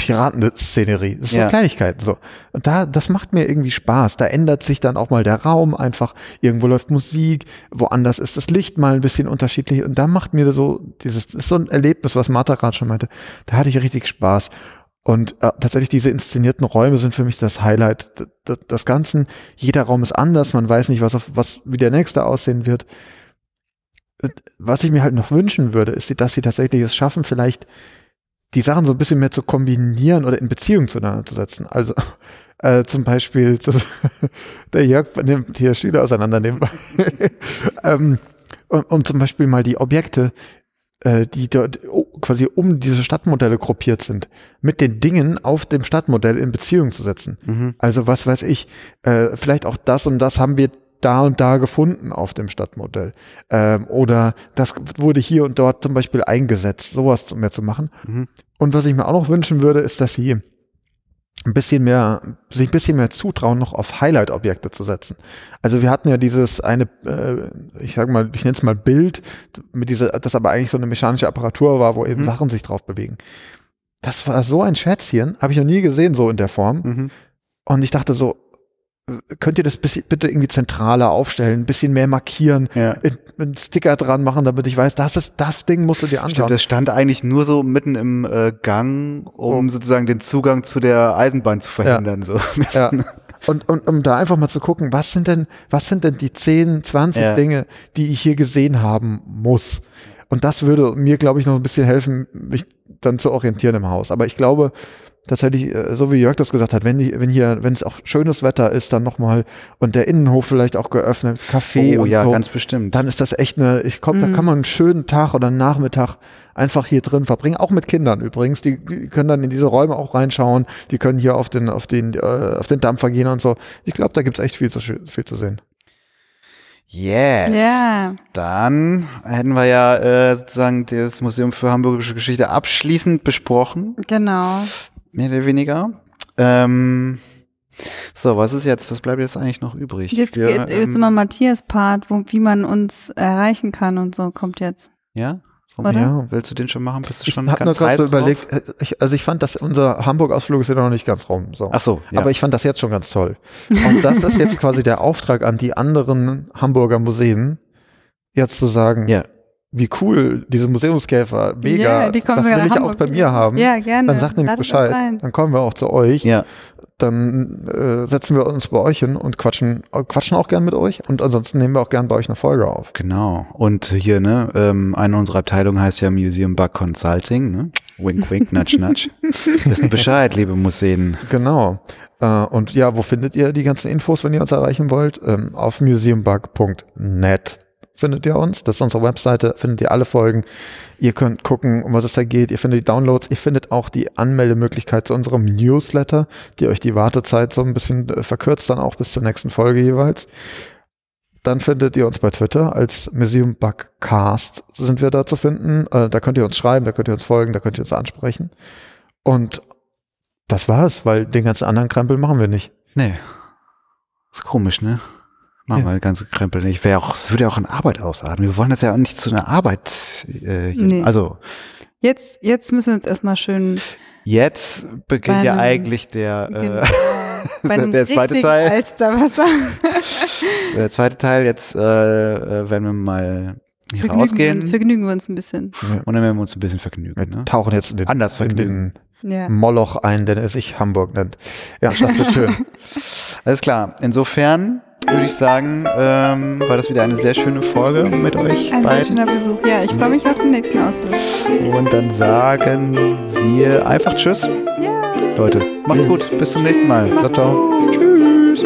Speaker 3: Piratenszenerie. Das ist
Speaker 1: Ja.
Speaker 3: so Kleinigkeiten so. Und da, das macht mir irgendwie Spaß. Da ändert sich dann auch mal der Raum einfach. Irgendwo läuft Musik, woanders ist das Licht mal ein bisschen unterschiedlich. Und da macht mir so dieses, das ist so ein Erlebnis, was Martha gerade schon meinte. Da hatte ich richtig Spaß. Und äh, tatsächlich diese inszenierten Räume sind für mich das Highlight des Ganzen. Jeder Raum ist anders. Man weiß nicht, was auf, was, wie der nächste aussehen wird. Äh, Was ich mir halt noch wünschen würde, ist, dass sie tatsächlich es schaffen, vielleicht die Sachen so ein bisschen mehr zu kombinieren oder in Beziehung zueinander zu setzen. Also äh, zum Beispiel zu, der Jörg nimmt hier Stühle auseinandernehmen, ähm, um, um zum Beispiel mal die Objekte, äh, die dort oh, quasi um diese Stadtmodelle gruppiert sind, mit den Dingen auf dem Stadtmodell in Beziehung zu setzen.
Speaker 1: Mhm.
Speaker 3: Also was weiß ich, äh, vielleicht auch das und das haben wir da und da gefunden auf dem Stadtmodell. Ähm, oder das wurde hier und dort zum Beispiel eingesetzt, sowas mehr zu machen.
Speaker 1: Mhm.
Speaker 3: Und was ich mir auch noch wünschen würde, ist, dass sie ein bisschen mehr, sich ein bisschen mehr zutrauen, noch auf Highlight-Objekte zu setzen. Also wir hatten ja dieses eine, äh, ich sag mal, ich nenne es mal Bild, mit dieser, das aber eigentlich so eine mechanische Apparatur war, wo eben
Speaker 1: Mhm.
Speaker 3: Sachen sich drauf bewegen. Das war so ein Schätzchen, habe ich noch nie gesehen, so in der Form.
Speaker 1: Mhm.
Speaker 3: Und ich dachte so, könnt ihr das bitte irgendwie zentraler aufstellen, ein bisschen mehr markieren,
Speaker 1: Ja.
Speaker 3: in- einen Sticker dran machen, damit ich weiß, das ist das Ding, musst du dir anschauen.
Speaker 1: Stimmt, das stand eigentlich nur so mitten im äh, Gang, um
Speaker 3: Oh.
Speaker 1: sozusagen den Zugang zu der Eisenbahn zu verhindern. So.
Speaker 3: Ja. Und, und um da einfach mal zu gucken, was sind denn, was sind denn die 10, 20
Speaker 1: Ja.
Speaker 3: Dinge, die ich hier gesehen haben muss? Und das würde mir, glaube ich, noch ein bisschen helfen, mich dann zu orientieren im Haus. Aber ich glaube, tatsächlich, äh, so wie Jörg das gesagt hat, wenn, die, wenn hier, wenn es auch schönes Wetter ist, dann nochmal und der Innenhof vielleicht auch geöffnet, Kaffee
Speaker 1: Oh
Speaker 3: und
Speaker 1: ja,
Speaker 3: so,
Speaker 1: ganz bestimmt.
Speaker 3: dann ist das echt eine, ich glaube,
Speaker 2: Mhm.
Speaker 3: da kann man einen schönen Tag oder einen Nachmittag einfach hier drin verbringen, auch mit Kindern übrigens, die, die können dann in diese Räume auch reinschauen, die können hier auf den, auf den, äh, auf den Dampfer gehen und so. Ich glaube, da gibt's echt viel zu, viel zu sehen.
Speaker 1: Yes.
Speaker 2: Ja.
Speaker 1: Dann hätten wir ja äh, sozusagen das Museum für Hamburgische Geschichte abschließend besprochen,
Speaker 2: Genau.
Speaker 1: Mehr oder weniger. Ähm, so, was ist jetzt? Was bleibt jetzt eigentlich noch übrig?
Speaker 2: Jetzt,
Speaker 1: Wir,
Speaker 2: geht, jetzt
Speaker 1: ähm,
Speaker 2: immer Matthias Part, wo, wie man uns erreichen kann und so kommt jetzt.
Speaker 1: Ja?
Speaker 3: Ja.
Speaker 1: Willst du den schon machen? Bist du
Speaker 3: Ich
Speaker 1: schon
Speaker 3: habe nur
Speaker 1: ganz
Speaker 3: gerade
Speaker 1: heiß
Speaker 3: so überlegt, äh, ich, also ich fand, dass unser Hamburg-Ausflug ist ja noch nicht ganz rum. So.
Speaker 1: Ach so, ja.
Speaker 3: Aber ich fand das jetzt schon ganz toll. Und das ist jetzt quasi der Auftrag an die anderen Hamburger Museen, jetzt zu sagen,
Speaker 1: ja.
Speaker 3: Wie cool diese Museumskäfer, mega,
Speaker 2: kommen
Speaker 3: das will ich
Speaker 2: nach
Speaker 3: auch
Speaker 2: Hamburg.
Speaker 3: bei mir haben.
Speaker 2: Ja, gerne.
Speaker 3: Dann sagt nämlich Bescheid, dann kommen wir auch zu euch,
Speaker 1: Ja,
Speaker 3: dann äh, setzen wir uns bei euch hin und quatschen, quatschen auch gern mit euch und ansonsten nehmen wir auch gern bei euch eine Folge auf.
Speaker 1: genau. Und hier, ne, ähm, eine unserer Abteilungen heißt ja Museum Bug Consulting, ne? Wink, wink, nudge, nudge. Wisst ihr Bescheid, liebe Museen.
Speaker 3: Genau. Äh, und ja, wo findet ihr die ganzen Infos, wenn ihr uns erreichen wollt? Ähm, auf museumbug.net findet ihr uns. Das ist unsere Webseite, findet ihr alle Folgen. Ihr könnt gucken, um was es da geht. Ihr findet die Downloads. Ihr findet auch die Anmeldemöglichkeit zu unserem Newsletter, die euch die Wartezeit so ein bisschen äh, verkürzt, dann auch bis zur nächsten Folge jeweils. Dann findet ihr uns bei Twitter als Museum Bugcast sind wir da zu finden. Äh, da könnt ihr uns schreiben, da könnt ihr uns folgen, da könnt ihr uns ansprechen. Und das war's, weil den ganzen anderen Krempel machen wir nicht.
Speaker 1: Nee. Ist komisch, ne? Machen
Speaker 3: Ja.
Speaker 1: wir den ganzen Krempel nicht. Wäre auch, es würde ja auch an Arbeit ausarten. Wir wollen das ja auch nicht zu einer Arbeit, äh, hier.
Speaker 2: Nee.
Speaker 1: also,
Speaker 2: Jetzt, jetzt müssen wir uns erstmal schön
Speaker 1: jetzt beginnt ja eigentlich der, äh, der zweite Teil. Der zweite Teil, jetzt äh, äh, werden wir mal hier
Speaker 2: vergnügen,
Speaker 1: rausgehen
Speaker 2: wir, vergnügen wir uns ein bisschen.
Speaker 1: und dann werden wir uns ein bisschen vergnügen.
Speaker 3: Wir
Speaker 1: Ne?
Speaker 3: tauchen jetzt in den,
Speaker 1: Anders
Speaker 3: in
Speaker 1: vergnügen.
Speaker 3: den
Speaker 2: Ja.
Speaker 3: Moloch ein, den er sich Hamburg nennt. Ja, das wird schön.
Speaker 1: Alles klar. Insofern würde ich sagen, ähm, war das wieder eine sehr schöne Folge mit euch
Speaker 2: Ein
Speaker 1: beiden.
Speaker 2: schöner Besuch. Ja, ich freue mich auf den nächsten Ausflug.
Speaker 1: Und dann sagen wir einfach Tschüss.
Speaker 2: Ja.
Speaker 1: Leute, macht's gut. Bis zum nächsten Mal.
Speaker 3: Ciao, ciao.
Speaker 1: Tschüss.